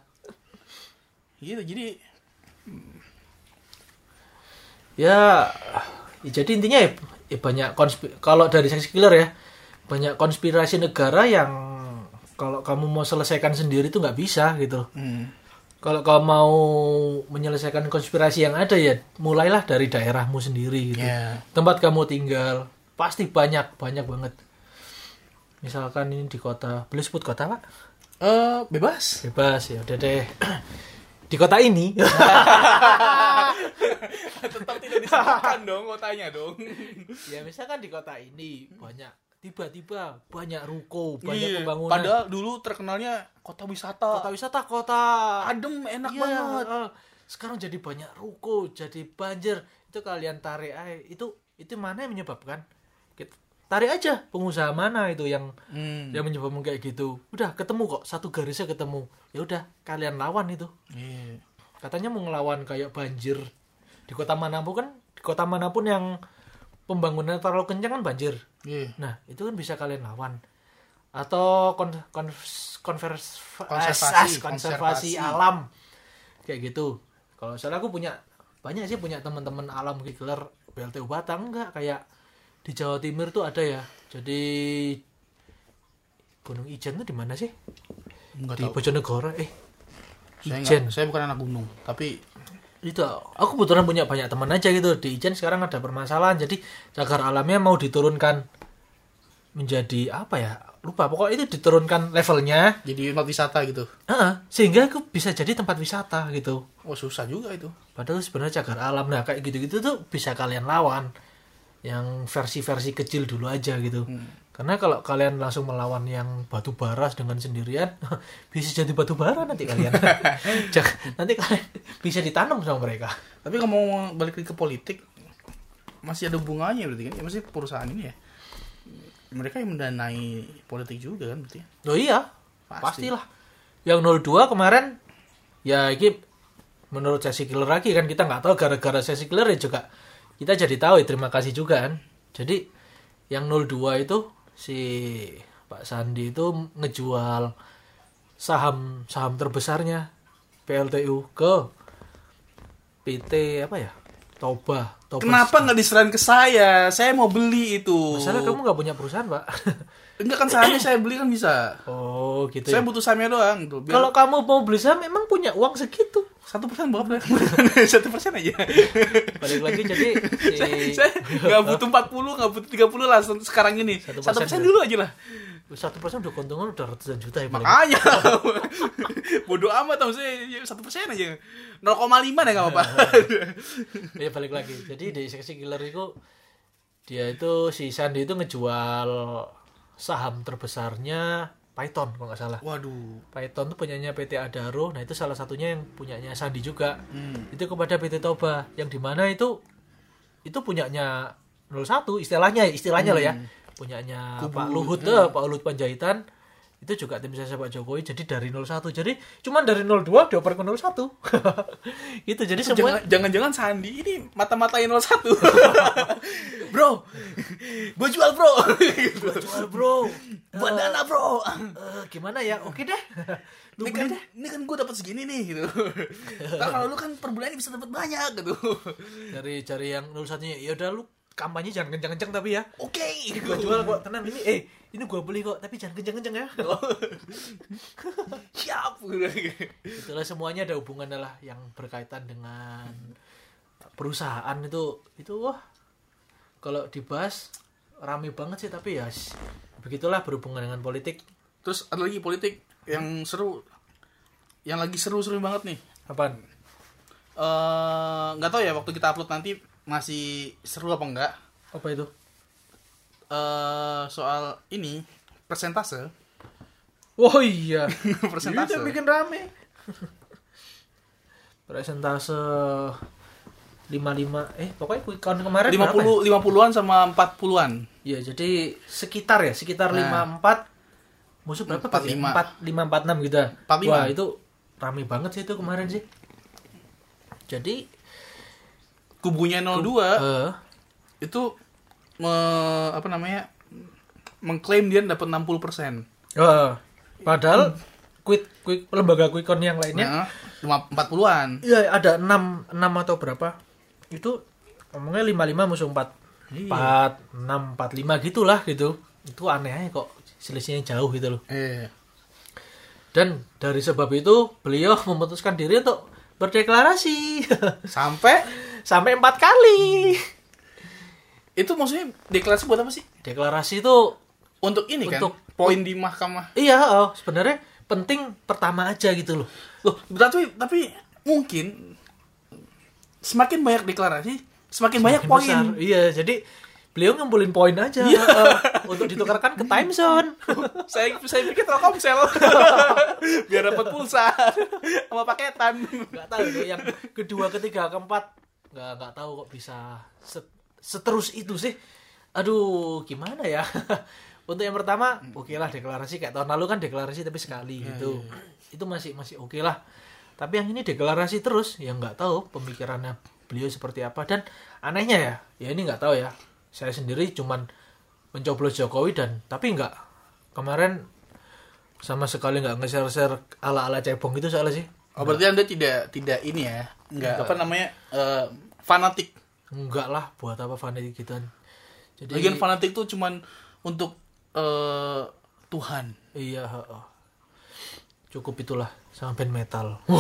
Gitu jadi
ya, ya jadi intinya ya, ya banyak konspi kalau dari seksi killer ya banyak konspirasi negara yang kalau kamu mau selesaikan sendiri itu nggak bisa gitu.
Hmm.
Kalau kamu mau menyelesaikan konspirasi yang ada ya mulailah dari daerahmu sendiri gitu.
Ya.
Tempat kamu tinggal pasti banyak banyak banget. Misalkan ini di kota boleh sebut kota pak?
Eh, bebas.
Bebas ya udah deh. Di kota ini.
Tetap tidak disebutkan dong kotanya dong.
ya misalkan di kota ini banyak tiba-tiba banyak ruko banyak
Iya,
pembangunan.
Padahal dulu terkenalnya kota wisata.
kota wisata kota
adem enak
Iya,
banget.
eh, sekarang jadi banyak ruko jadi banjir. Itu kalian tarik aja. Itu itu mana yang menyebabkan? Kita- tarik aja pengusaha mana itu yang
Hmm.
yang menyebabkan kayak gitu. Udah ketemu kok. Satu garisnya ketemu. Ya udah kalian lawan itu.
Iya.
katanya mau ngelawan kayak banjir. Di kota mana pun kan di kota mana pun yang pembangunan terlalu kencang kan banjir
Iya.
nah itu kan bisa kalian lawan atau kon, kon, konvers,
Konservasi,
konservasi,
konservasi.
alam kayak gitu kalau soalnya aku punya banyak sih punya teman-teman alam killer BLTU Batang enggak kayak di Jawa Timur tuh ada ya jadi Gunung Ijen tuh di mana sih
Enggak
di
tahu.
Bojonegoro eh
Saya,
Ijen.
enggak, saya bukan anak gunung, tapi
itu. Aku kebetulan punya banyak teman aja gitu. Di Ijen sekarang ada permasalahan. Jadi cagar alamnya mau diturunkan menjadi apa ya? Lupa. Pokoknya itu diturunkan levelnya.
Jadi tempat wisata gitu.
Heeh, sehingga aku bisa jadi tempat wisata gitu.
Oh susah juga itu.
padahal sebenarnya cagar alam. Nah kayak gitu-gitu tuh bisa kalian lawan. Yang versi-versi kecil dulu aja gitu karena kalau kalian langsung melawan yang batu bara dengan sendirian bisa jadi batu bara nanti kalian nanti kalian bisa ditanam sama mereka
Tapi kalau mau balik lagi ke politik, masih ada hubungannya berarti kan? Ya masih perusahaan ini ya. Mereka yang mendanai politik juga kan berarti. ya?
Oh iya,
Pasti.
pastilah. Yang 02 kemarin ya ini menurut sesi killer lagi kan kita nggak tahu gara-gara sesi killer ya juga kita jadi tahu ya terima kasih juga kan. Jadi yang 02 itu si Pak Sandi itu ngejual saham saham terbesarnya PLTU ke PT apa ya? Toba. Toba.
Kenapa nggak diserahin ke saya? Saya mau beli itu.
Masalah kamu nggak punya perusahaan, Pak.
Enggak kan sahamnya saya beli kan bisa.
oh, gitu
Saya
ya.
butuh sahamnya doang tuh. Biar
Kalau kamu mau beli saham memang punya uang segitu.
Satu persen berapa? Satu persen aja.
balik lagi jadi si
saya nggak butuh 40 nggak butuh 30 lah sekarang ini
Satu persen ya?
dulu aja lah
satu persen udah keuntungan udah ratusan juta ya paling.
makanya bodoh amat tau saya satu persen aja 0,5 deh nggak apa-apa
ya balik lagi jadi di seksi killer itu dia itu si Sandi itu ngejual saham terbesarnya Python kalau nggak salah.
Waduh.
Python tuh punyanya PT Adaro. Nah itu salah satunya yang punyanya Sandi juga.
Hmm.
itu kepada PT Toba. Yang di mana itu itu punyanya 01 istilahnya istilahnya lah ya. Punyanya
Kubu,
Pak Luhut
hmm.
Pak Luhut Panjaitan itu juga tim sukses Pak Jokowi jadi dari 01 jadi cuman dari 02 dioper ke 01 gitu jadi semua
Jangan- jangan-jangan Sandi ini mata-matain 01 bro! Gue jual bro!
Jual bro!
Buat dana bro!
Eh, gimana ya? Oke deh. Lu
ini kan,
deh.
ini kan gue dapat segini nih gitu. Ntar kalau lu kan per bulan bisa dapat banyak gitu.
Dari cari yang 01 nya ya udah lu kampanye jangan kencang-kencang tapi ya.
Oke.
Gua jual kok tenang. Ini eh ini gua beli kok tapi jangan kencang-kencang ya.
Siap.
Itulah semuanya ada hubungannya lah yang berkaitan dengan perusahaan itu. Itu wah kalau dibahas rame banget sih tapi ya begitulah berhubungan dengan politik.
Terus ada lagi politik yang seru yang lagi seru-seru banget nih.
Apaan?
Eh nggak tahu ya waktu kita upload nanti masih seru apa enggak
apa itu
eh soal ini persentase
oh iya
persentase
Itu bikin rame presentase 55 eh pokoknya quick count kemarin
lima
berapa ya?
puluh lima puluhan sama empat puluhan
Iya, jadi sekitar ya, sekitar
Nah.
54 musuh berapa?
45.
4 5 46 gitu.
45.
Wah, itu rame banget sih itu kemarin sih. Jadi
kubunya 02
eh
itu me- apa namanya mengklaim dia dapat 60 persen
eh, padahal quick quick lembaga quick count yang lainnya
nah, lima empat puluhan
iya ada 6 6 atau berapa? Itu ngomongnya 55 musuh 4
Iya.
4 6 45 gitulah gitu. Itu aneh aja kok selisihnya jauh gitu loh.
eh
Dan dari sebab itu beliau memutuskan diri untuk berdeklarasi
sampai
sampai empat kali.
itu maksudnya deklarasi buat apa sih?
Deklarasi itu
untuk ini
Untuk-
kan poin di mahkamah.
Iya oh, sebenarnya penting pertama aja gitu loh.
loh tapi tapi mungkin semakin banyak deklarasi semakin, banyak
Makin
poin.
Iya, jadi beliau ngumpulin poin aja eh, untuk ditukarkan ke time zone.
saya saya pikir Telkomsel. Biar dapat pulsa. Sama paketan.
Nggak tahu yang kedua, ketiga, keempat nggak nggak tahu kok bisa set- seterus itu sih. Aduh, gimana ya? Untuk yang pertama, oke lah deklarasi kayak tahun lalu kan deklarasi tapi sekali gitu. Itu masih masih oke lah. Tapi yang ini deklarasi terus, ya nggak tahu pemikirannya beliau seperti apa dan anehnya ya, ya ini nggak tahu ya. Saya sendiri cuman mencoblos Jokowi dan tapi nggak kemarin sama sekali nggak nge-share-share ala-ala cebong itu soalnya sih.
Oh berarti anda tidak tidak ini ya nggak apa namanya eh, fanatik
Enggak lah, buat apa fanatik gituan. Jadi
Lagian fanatik tuh cuman untuk eh, Tuhan
iya. Cukup itulah sama band metal.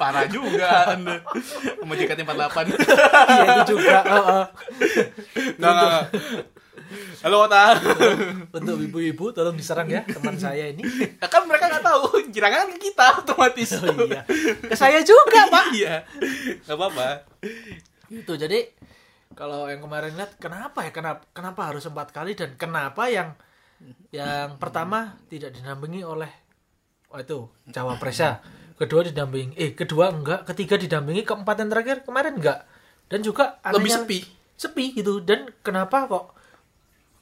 parah juga anda sama JKT48
Iya itu juga,
nggak nggak nggak. Halo Ota
Untuk ibu-ibu tolong diserang ya teman saya ini.
Ya kan mereka nggak tahu jirangan ke kita otomatis.
Oh iya. Ke saya juga, Pak.
iya. Nggak apa-apa.
Itu jadi kalau yang kemarin lihat kenapa ya kenapa kenapa harus empat kali dan kenapa yang yang pertama tidak dinampingi oleh oh itu cawapresnya. Kedua didampingi eh kedua enggak ketiga didampingi keempat yang terakhir kemarin enggak. Dan juga
lebih sepi.
Sepi gitu. Dan kenapa kok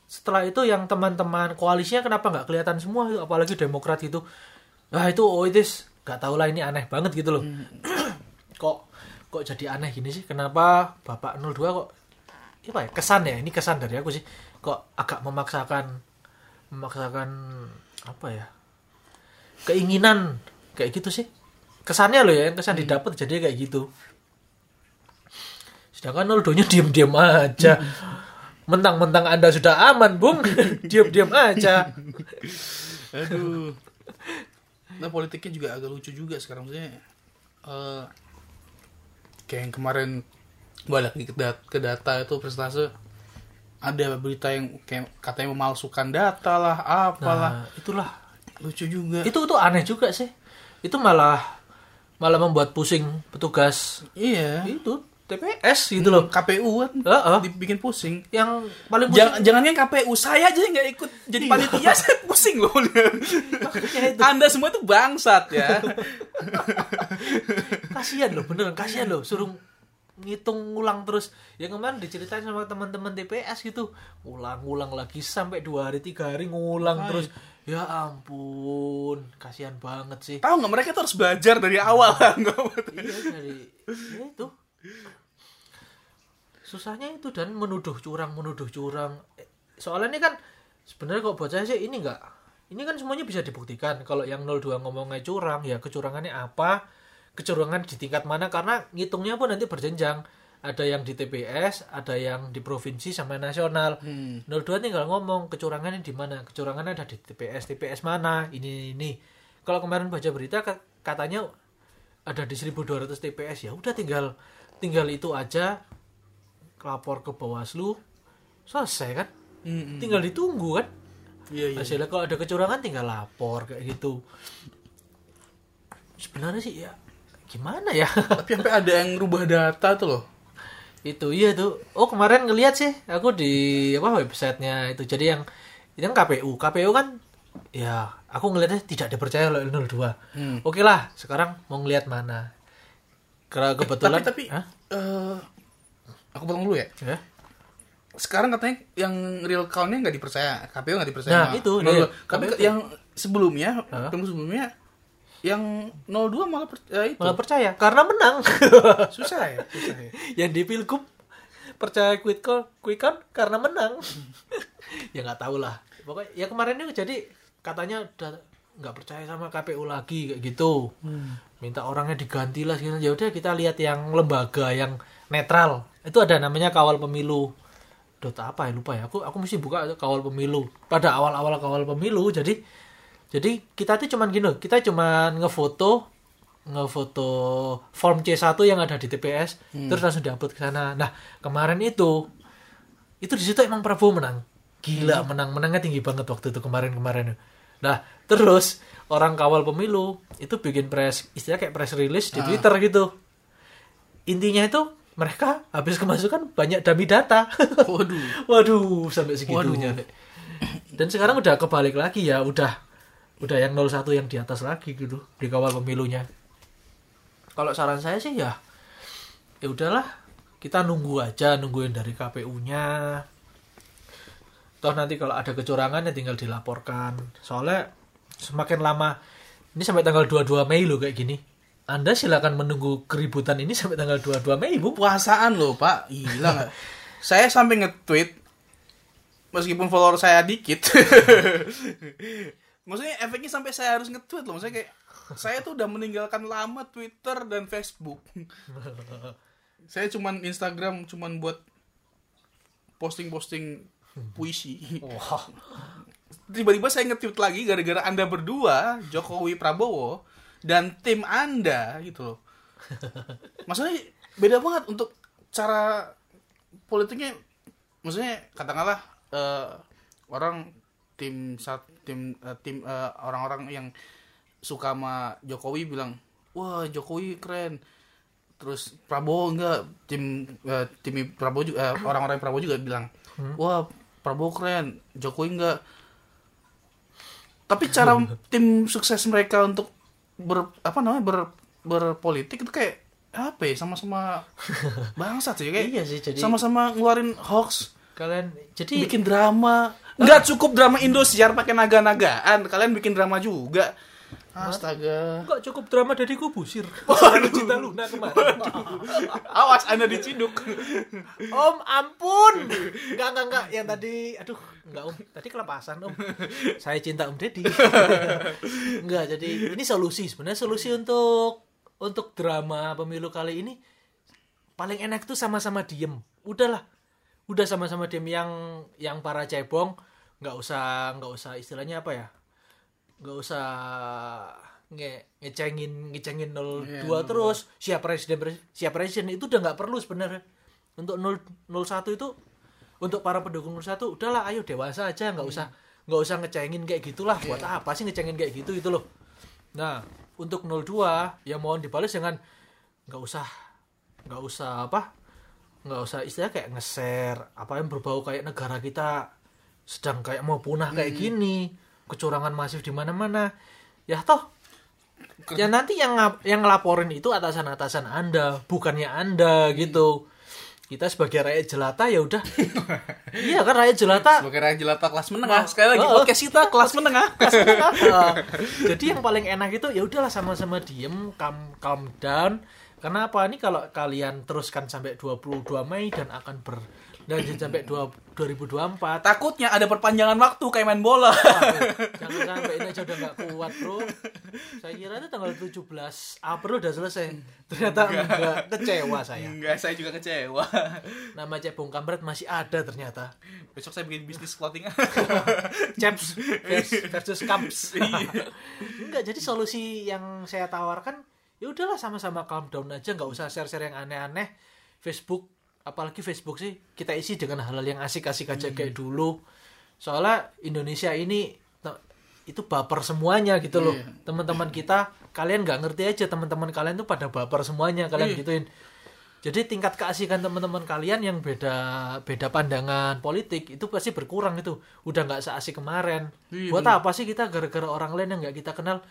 setelah itu yang teman-teman koalisinya kenapa nggak kelihatan semua? Apalagi Demokrat itu. Nah itu oh itu nggak tahu lah ini aneh banget gitu loh. Kok kok jadi aneh gini sih? Kenapa Bapak 02 kok apa ya kesan ya? Ini kesan dari aku sih. Kok agak memaksakan memaksakan apa ya keinginan kayak gitu sih. Kesannya loh ya yang kesan didapat jadi kayak gitu. Sedangkan 02 nya diem-diem aja mentang-mentang anda sudah aman bung. Diem-diem aja.
Aduh. Nah politiknya juga agak lucu juga sekarang maksudnya eh, kayak yang kemarin balik ke, dat- ke data itu presentase ada berita yang kayak katanya memalsukan data lah apalah.
Nah. Itulah
lucu juga.
Itu tuh aneh juga sih. Itu malah malah membuat pusing petugas.
Iya.
Itu TPS gitu loh.
KPU kan.
Heeh.
dibikin pusing.
Yang paling pusing
Jangan jangannya KPU saya aja yang nggak ikut jadi panitia. Saya pusing loh
itu.
Anda semua tuh bangsat ya.
Kasihan loh beneran kasihan loh. Suruh ngitung ulang terus. Yang kemarin diceritain sama teman-teman TPS gitu. Ulang-ulang lagi sampai dua hari tiga hari ngulang terus. Ya ampun kasihan banget sih.
Tahu nggak mereka tuh harus belajar dari awal nggak?
iya dari ya itu susahnya itu dan menuduh curang menuduh curang. Soalnya ini kan sebenarnya kok saya sih ini enggak ini kan semuanya bisa dibuktikan. Kalau yang 02 ngomongnya curang ya kecurangannya apa kecurangan di tingkat mana karena ngitungnya pun nanti berjenjang. Ada yang di TPS ada yang di provinsi sama nasional.
Hmm.
02 tinggal ngomong kecurangannya di mana? Kecurangannya ada di TPS TPS mana? Ini ini. Kalau kemarin baca berita ka- katanya ada di 1200 TPS ya udah tinggal tinggal itu aja lapor ke Bawaslu selesai kan?
Hmm,
tinggal ditunggu kan?
Iya iya.
Hasilnya kalau ada kecurangan tinggal lapor kayak gitu. Sebenarnya sih ya gimana ya?
Tapi sampai ada yang rubah data tuh loh.
Itu iya tuh. Oh kemarin ngeliat sih aku di apa websitenya itu. Jadi yang kan KPU KPU kan ya aku ngeliatnya tidak dipercaya oleh 02
Hmm.
oke lah sekarang mau ngeliat mana karena kebetulan
tapi tapi eh, aku potong dulu ya.
Ya?
sekarang katanya yang real countnya nggak dipercaya KPU nggak dipercaya.
Nah, itu,
02.
iya.
tapi
KPU.
yang sebelumnya pemilu sebelumnya yang 02 malah percaya itu.
Malah percaya karena menang.
Susah ya susah ya.
Yang di pilgub percaya quick call quick count karena menang. Ya nggak tahu lah. Pokoknya ya kemarin itu jadi katanya udah nggak percaya sama KPU lagi kayak gitu. Minta orangnya diganti lah segala ya udah kita lihat yang lembaga yang netral. Itu ada namanya kawal pemilu. Dot apa ya? Lupa ya. Aku aku mesti buka kawal pemilu. Pada awal-awal kawal pemilu jadi jadi kita tuh cuman gini kita cuman ngefoto ngefoto form C1 yang ada di TPS terus langsung diupload ke sana. Nah, kemarin itu itu di situ emang Prabowo menang. Gila, menang menangnya tinggi banget waktu itu kemarin-kemarin. Nah, terus orang kawal pemilu itu bikin press istilah kayak press release di
Ah.
Twitter gitu. Intinya itu mereka habis kemasukan banyak dummy data.
Waduh.
waduh sampai segitunya. Dan sekarang udah kebalik lagi ya udah udah yang 01 yang di atas lagi gitu di kawal pemilunya. Kalau saran saya sih ya ya udahlah kita nunggu aja nungguin dari KPU-nya toh nanti kalau ada kecurangan ya tinggal dilaporkan. Soalnya semakin lama ini sampai tanggal 22 Mei loh kayak gini anda silakan menunggu keributan ini sampai tanggal 22 Mei bu
Puasaan loh, Pak. Gila saya sampai nge-tweet meskipun follower saya dikit. Maksudnya efeknya sampai saya harus nge-tweet loh. Maksudnya kayak saya tuh udah meninggalkan lama Twitter dan Facebook. saya cuman Instagram cuman buat posting-posting puisi.
wah
Tiba-tiba saya nge-tweet lagi gara-gara Anda berdua, Jokowi Prabowo dan tim Anda gitu loh. Maksudnya beda banget untuk cara politiknya. Maksudnya katakanlah eh, orang tim sat tim eh, tim eh, orang-orang yang suka sama Jokowi bilang wah Jokowi keren. Terus Prabowo enggak tim eh, tim Prabowo juga eh, orang-orang Prabowo juga bilang wah Prabowo keren Jokowi enggak tapi cara tim sukses mereka untuk ber apa namanya ber berpolitik itu kayak apa ya sama-sama bangsat sih. Kayak
Iya sih, jadi-
sama-sama ngeluarin hoax
kalian jadi
bikin drama. Nggak cukup drama Indosiar pakai naga-nagaan kalian bikin drama juga astaga
Enggak cukup drama dari kubusir. Waduh, cinta Luna kemarin.
awas anda diciduk
om, ampun. Enggak, enggak, enggak. Yang tadi, aduh, enggak om. Tadi kelepasan om. Saya cinta om Deddy. enggak, jadi ini solusi. Sebenarnya solusi untuk untuk drama pemilu kali ini paling enak tuh sama-sama diem. Udahlah. Udah sama-sama diem yang yang para cebong nggak usah nggak usah istilahnya apa ya nggak usah nge ngecengin ngecengin 02
Iya,
terus. Siap presiden pres- siap presiden itu udah nggak perlu sebenarnya. Untuk 0, 01 itu untuk para pendukung 01 udahlah ayo dewasa aja nggak usah nggak usah ngecengin kayak gitulah. Buat
Iya.
apa sih ngecengin kayak gitu itu loh. Nah untuk 02 ya mohon dibalas dengan nggak usah nggak usah apa nggak usah istilah kayak nge-share apa yang berbau kayak negara kita sedang kayak mau punah kayak
Hmm.
gini kecurangan masif di mana-mana. Ya toh ya nanti yang yang ngelaporin itu atasan-atasan anda bukannya anda gitu. Kita sebagai rakyat jelata ya udah. Iya kan rakyat jelata.
Sebagai raja jelata kelas menengah
Oh.
sekali lagi
Oh.
podcast kita kelas menengah.
Nah, jadi yang paling enak itu ya udahlah sama-sama diem calm calm down. Karena apa ini kalau kalian teruskan sampai 22 Mei dan akan berlanjut sampai 2, 2024
takutnya ada perpanjangan waktu kayak main bola.
Jangan sampai ini aja udah nggak kuat bro. Saya kira itu tanggal 17 April udah selesai. Ternyata enggak. kecewa saya.
Enggak saya juga kecewa.
Nama cebong kampret masih ada ternyata.
Besok saya bikin bisnis clothing.
Chaps versus, versus Camps. Enggak, jadi solusi yang saya tawarkan ya udahlah sama-sama calm down aja, nggak usah share-share yang aneh-aneh. Facebook, apalagi Facebook sih kita isi dengan hal-hal yang asik-asik aja kayak dulu. Soalnya Indonesia ini itu baper semuanya gitu loh.
Iya.
Teman-teman kita, kalian nggak ngerti aja teman-teman kalian tuh pada baper semuanya kalian
Iya.
gituin. Jadi tingkat keasikan teman-teman kalian yang beda beda pandangan politik itu pasti berkurang itu. Udah nggak seasik kemarin.
Iya,
Buat apa sih kita gara-gara orang lain yang nggak kita kenal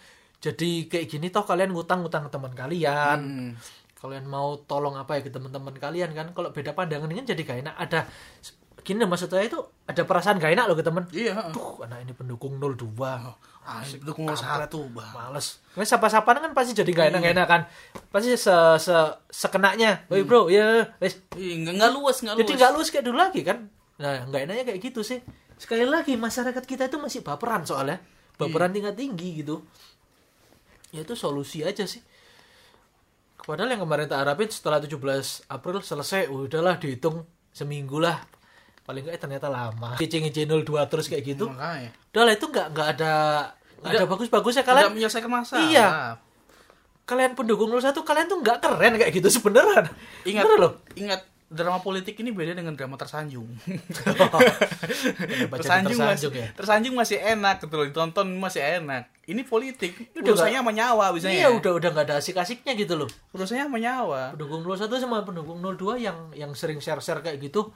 jadi kayak gini toh kalian ngutang-ngutang ke teman kalian.
Hmm.
Kalian mau tolong apa ya ke teman-teman kalian kan? Kalau beda pandangan ini kan jadi gak enak. Ada gini maksud saya itu ada perasaan gak enak loh ke teman.
iya
Tuh, anak ini pendukung 02.
asik tuh ngomong satu
Males. Nah, sapa-sapaan kan pasti jadi gak enak enak kan. Pasti se, se sekenaknya. Woi bro, ya wes.
Iya, nggak nggak luas nggak
Jadi
luas
nggak luas kayak dulu lagi kan. Nah, nggak enaknya kayak gitu sih. Sekali lagi masyarakat kita itu masih baperan soalnya. Baperan tingkat tinggi gitu. Ya itu solusi aja sih. Padahal yang kemarin tak harapin setelah 17 April selesai, udahlah dihitung seminggu lah. Paling nggak eh, ternyata lama. Ngece-ngece 02 terus kayak gitu.
makanya
Udahlah itu nggak nggak ada ada bagus-bagusnya kalian
menyelesaikan masalah
Iya. kalian pendukung 01 kalian tuh nggak keren kayak gitu sebenarnya
ingat
Bener loh
ingat drama politik ini beda dengan drama tersanjung.
Kenapa jadi
tersanjung, masih,
tersanjung ya?
tersanjung masih enak gitu loh, ditonton masih enak. Ini politik,
Udah
urusannya sama nyawa biasanya.
Iya, udah udah nggak ada asik-asiknya gitu loh.
Urusannya sama nyawa.
Pendukung 01 sama pendukung 02 yang yang sering share-share kayak gitu,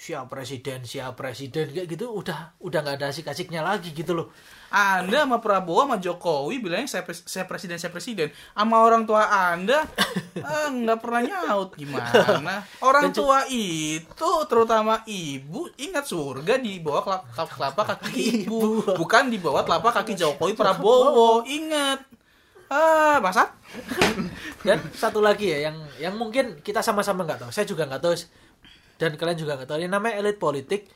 siap presiden, siap presiden kayak gitu udah udah nggak ada asik-asiknya lagi gitu loh.
Anda sama Prabowo sama Jokowi bilangnya saya, pres- saya presiden saya presiden. Sama orang tua Anda eh, nggak pernah nyaut. Gimana? Orang tua itu terutama ibu ingat surga di bawah kelap- kelap- telapak kaki ibu. bukan di bawah telapak kaki Jokowi Prabowo. Ingat. Ah basat
Dan satu lagi ya yang yang mungkin kita sama-sama nggak tahu. Saya juga nggak tahu. Dan kalian juga nggak tahu. Yang namanya elit politik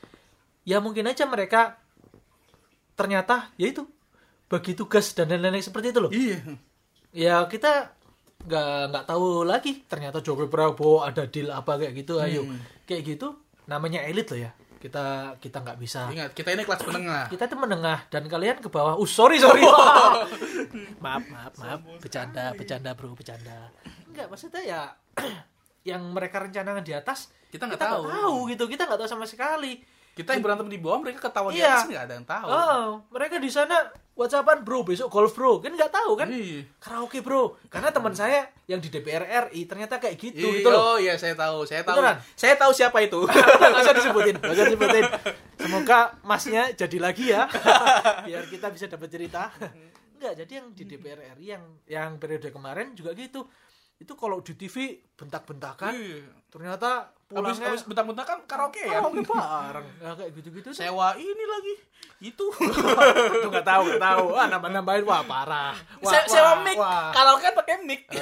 ya mungkin aja mereka ternyata ya itu bagi tugas dan lain-lain seperti itu loh.
iya
Ya kita nggak nggak tahu lagi ternyata Jokowi Prabowo ada deal apa kayak gitu. Ayo kayak gitu namanya elit loh ya. Kita kita nggak bisa
ingat kita ini kelas menengah
kita tuh menengah dan kalian ke bawah. Uh, sorry sorry. maaf maaf maaf. Bercanda bercanda bro bercanda. Enggak maksudnya ya yang mereka rencanakan di atas
Kita nggak
nggak
tahu.
tahu gitu. Kita nggak tahu sama sekali.
Kita yang berantem di bawah mereka ketawa di
Iya.
atas nggak ada yang tahu
Oh, mereka di sana WhatsAppan bro besok golf bro kan nggak tahu kan
Iya.
karaoke bro karena teman saya yang di DPR RI ternyata kayak gitu
Iya,
gitu loh
Oh iya saya tahu, saya tahu.
Beneran?
Saya tahu siapa itu.
Nggak usah disebutin, nggak usah disebutin. Semoga masnya jadi lagi ya, biar kita bisa dapat cerita. Enggak, jadi yang di DPR RI yang yang periode kemarin juga gitu. Itu kalau di TV bentak-bentakan,
Iya.
ternyata
Habis
pulangnya
habis bentak-bentak kan karaoke ya.
karaoke bareng. Nah, kayak gitu-gitu.
Sewa ini lagi. Itu.
Itu nggak tahu, nggak tahu. Wah, nambah-nambahin wah parah. Wah,
Se- sewa
wah,
mic.
wah.
Karaoke kan pakai mic.
Oh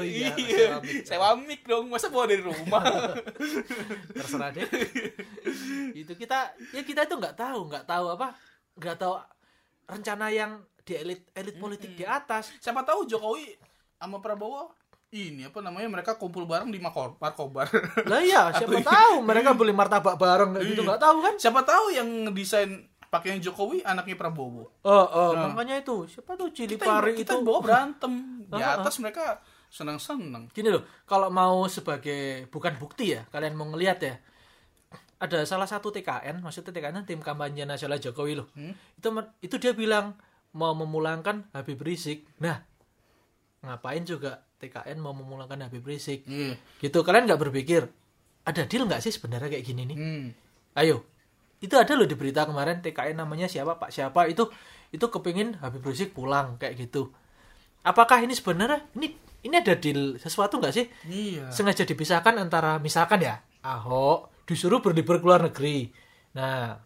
iya, oh iya, sewa mic.
Sewa mic dong. Masa bawa dari rumah?
terserah deh itu kita ya kita itu nggak tahu nggak tahu apa nggak tahu rencana yang di elit elit politik di atas
Siapa tahu Jokowi sama Prabowo ini apa namanya mereka kumpul bareng di Makor Markobar.
lah iya siapa tahu mereka beli martabak bareng kayak gitu nggak tahu kan
Siapa tahu yang desain pakaian Jokowi anaknya Prabowo.
oh, oh makanya itu siapa tahu cili
Kita
pari
kita
itu
bawa berantem. Di atas mereka senang-senang.
gini loh kalau mau sebagai bukan bukti ya kalian mau ngelihat ya ada salah satu TKN maksudnya TKN tim kampanye nasional Jokowi loh
Hmm?
itu itu dia bilang mau memulangkan Habib Rizik nah ngapain juga TKN mau memulangkan Habib Rizik?
Iya.
gitu. Kalian nggak berpikir ada deal nggak sih sebenarnya kayak gini nih?
Hmm.
ayo. Itu ada loh di berita kemarin TKN namanya siapa Pak siapa itu itu kepingin Habib Rizik pulang kayak gitu. Apakah ini sebenarnya? Ini ini ada deal sesuatu nggak sih?
Iya.
sengaja dipisahkan antara misalkan ya Ahok disuruh berlibur ke luar negeri. Nah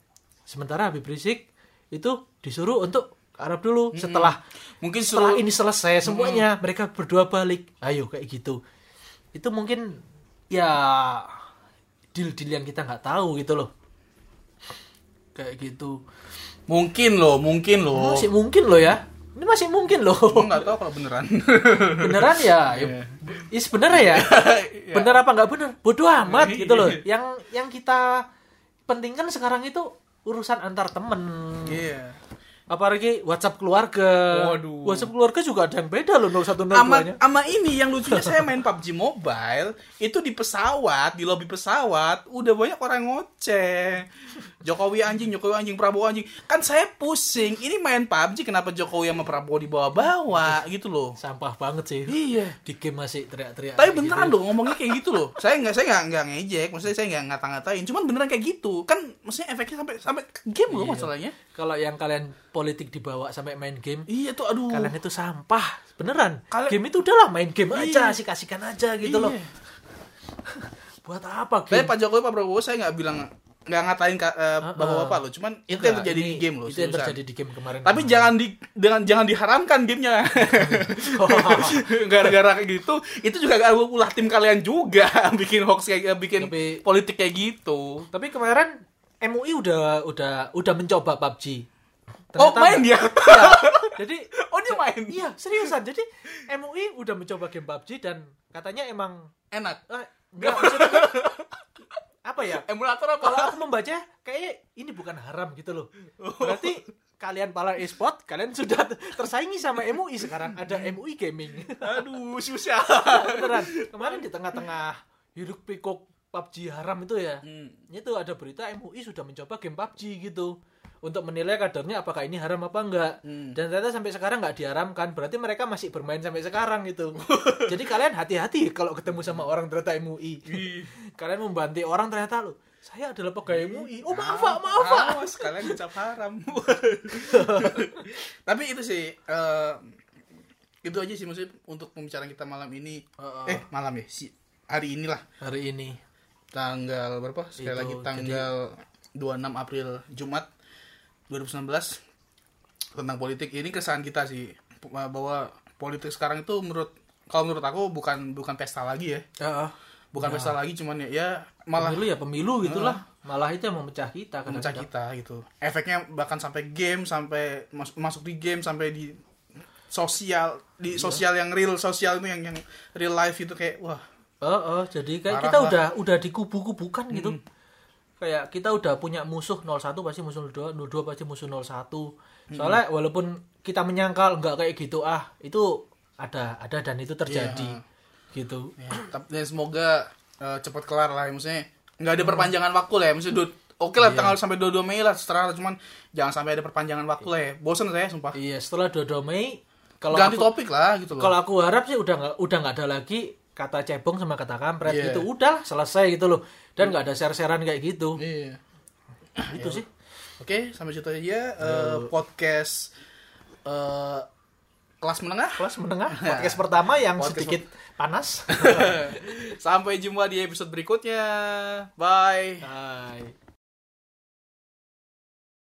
sementara Habib Rizik itu disuruh untuk Arab dulu setelah
Mungkin
setelah
suruh
ini selesai semuanya mereka berdua balik. Ayo kayak gitu. Itu mungkin ya deal-deal yang kita nggak tahu gitu loh. Kayak gitu.
Mungkin loh, mungkin loh.
masih mungkin loh ya. Ini masih mungkin loh.
Nggak tahu kalau beneran.
beneran ya? Ya, ya sebenarnya ya? Bener apa nggak bener? Bodoh amat
Iya.
gitu loh. Yang yang kita pentingkan sekarang itu urusan antar temen.
Iya.
Apalagi WhatsApp keluarga
Waduh.
WhatsApp keluarga juga ada yang beda loh 0102
Ama,
nya
ama ini yang lucunya saya main PUBG Mobile itu di pesawat, di lobi pesawat udah banyak orang ngoceh. Jokowi anjing, Jokowi anjing, Prabowo anjing. Kan saya pusing. Ini main PUBG kenapa Jokowi sama Prabowo dibawa-bawa gitu loh.
sampah banget sih
Iya.
di game masih teriak-teriak
Tapi beneran
gitu.
loh ngomongnya kayak gitu loh. Saya nggak saya nggak nggak ngejek, maksudnya saya nggak ngata-ngatain. Cuman beneran kayak gitu. Kan maksudnya efeknya sampai sampai game loh
Iya.
masalahnya.
kalau yang kalian politik dibawa sampai main game
Iya tuh aduh.
kalian itu sampah beneran
Kalian-
game itu udahlah main game aja
Iya.
asik-asikan aja gitu loh
Iya.
buat apa game
Pak Jokowi Pak Prabowo saya nggak bilang nggak ngatain eh, bapak-bapak loh, cuman itu yang
Enggak,
terjadi
ini-
di game loh.
itu yang terjadi di game kemarin
Tapi jangan di dengan jangan diharamkan gamenya. Gara-gara kayak gitu, itu juga gak ulah tim kalian juga bikin hoax kayak bikin
Tapi-
politik kayak gitu.
tapi kemarin MUI udah udah udah mencoba PUBG
Oh main dia?
Iya. jadi
oh dia main?
iya seriusan jadi MUI udah mencoba game PUBG dan katanya emang
Enak.
eh, enggak maksudnya apa ya?
Emulator apa?
kalau aku membaca kayaknya ini bukan haram gitu loh. Berarti kalian para e-sport kalian sudah tersaingi sama MUI sekarang. Ada MUI gaming.
Aduh susah.
beneran. Kemarin di tengah-tengah hiruk pikuk PUBG haram itu ya
Hmm.
itu ada berita MUI sudah mencoba game PUBG gitu. Untuk menilai kadarnya apakah ini haram apa enggak.
Hmm.
dan ternyata sampai sekarang nggak diharamkan. Berarti mereka masih bermain sampai sekarang gitu. Jadi kalian hati-hati kalau ketemu sama orang ternyata MUI kalian membantu orang ternyata lo saya adalah pegawai MUI oh maaf pak maaf pak
Awas, kalian dicap haram. Tapi itu sih eh, itu aja sih maksudnya untuk pembicaraan kita malam ini.
Heeh.
Eh, malam ya. Si hari inilah
hari ini
tanggal berapa? Sekali
Itu,
lagi tanggal 26 April Jumat 2019 tentang politik. Ini kesan kita sih bahwa politik sekarang itu menurut kalau menurut aku bukan bukan pesta lagi ya.
Heeh.
Bukan pesta lagi cuman ya, ya malah
pemilu ya pemilu gitulah malah itu yang memecah kita kan
memecah kita gitu. Efeknya bahkan sampai game, sampai mas- masuk di game, sampai di sosial, di sosial yang real sosial itu yang yang real life itu kayak wah
Oh, oh, jadi kayak kita
lah.
udah udah dikubu-kubukan gitu. Kayak kita udah punya musuh 01 pasti musuh 02, 02 pasti musuh 01. Soalnya walaupun kita menyangkal nggak kayak gitu ah, itu ada ada dan itu terjadi. Gitu.
ya, tapi dan semoga eh, cepat kelar lah ya. maksudnya nggak ada perpanjangan waktu lah ya maksudnya du- oke lah tanggal sampai 22 Mei lah seterah cuman jangan sampai ada perpanjangan waktu lah ya bosan saya sumpah
Iya, setelah 22 Mei kalau
ganti
aku,
topik lah gitu loh
kalau aku harap sih udah nggak udah nggak ada lagi kata cebong sama kata kampret
Iya.
gitu. Udah selesai gitu loh. Dan nggak ada share-sharean kayak gitu.
iya
Itu sih.
oke sampai situ aja eh, podcast eh, kelas menengah
Kelas menengah podcast pertama yang
Podcast
sedikit panas.
sampai jumpa di episode berikutnya bye
Hai.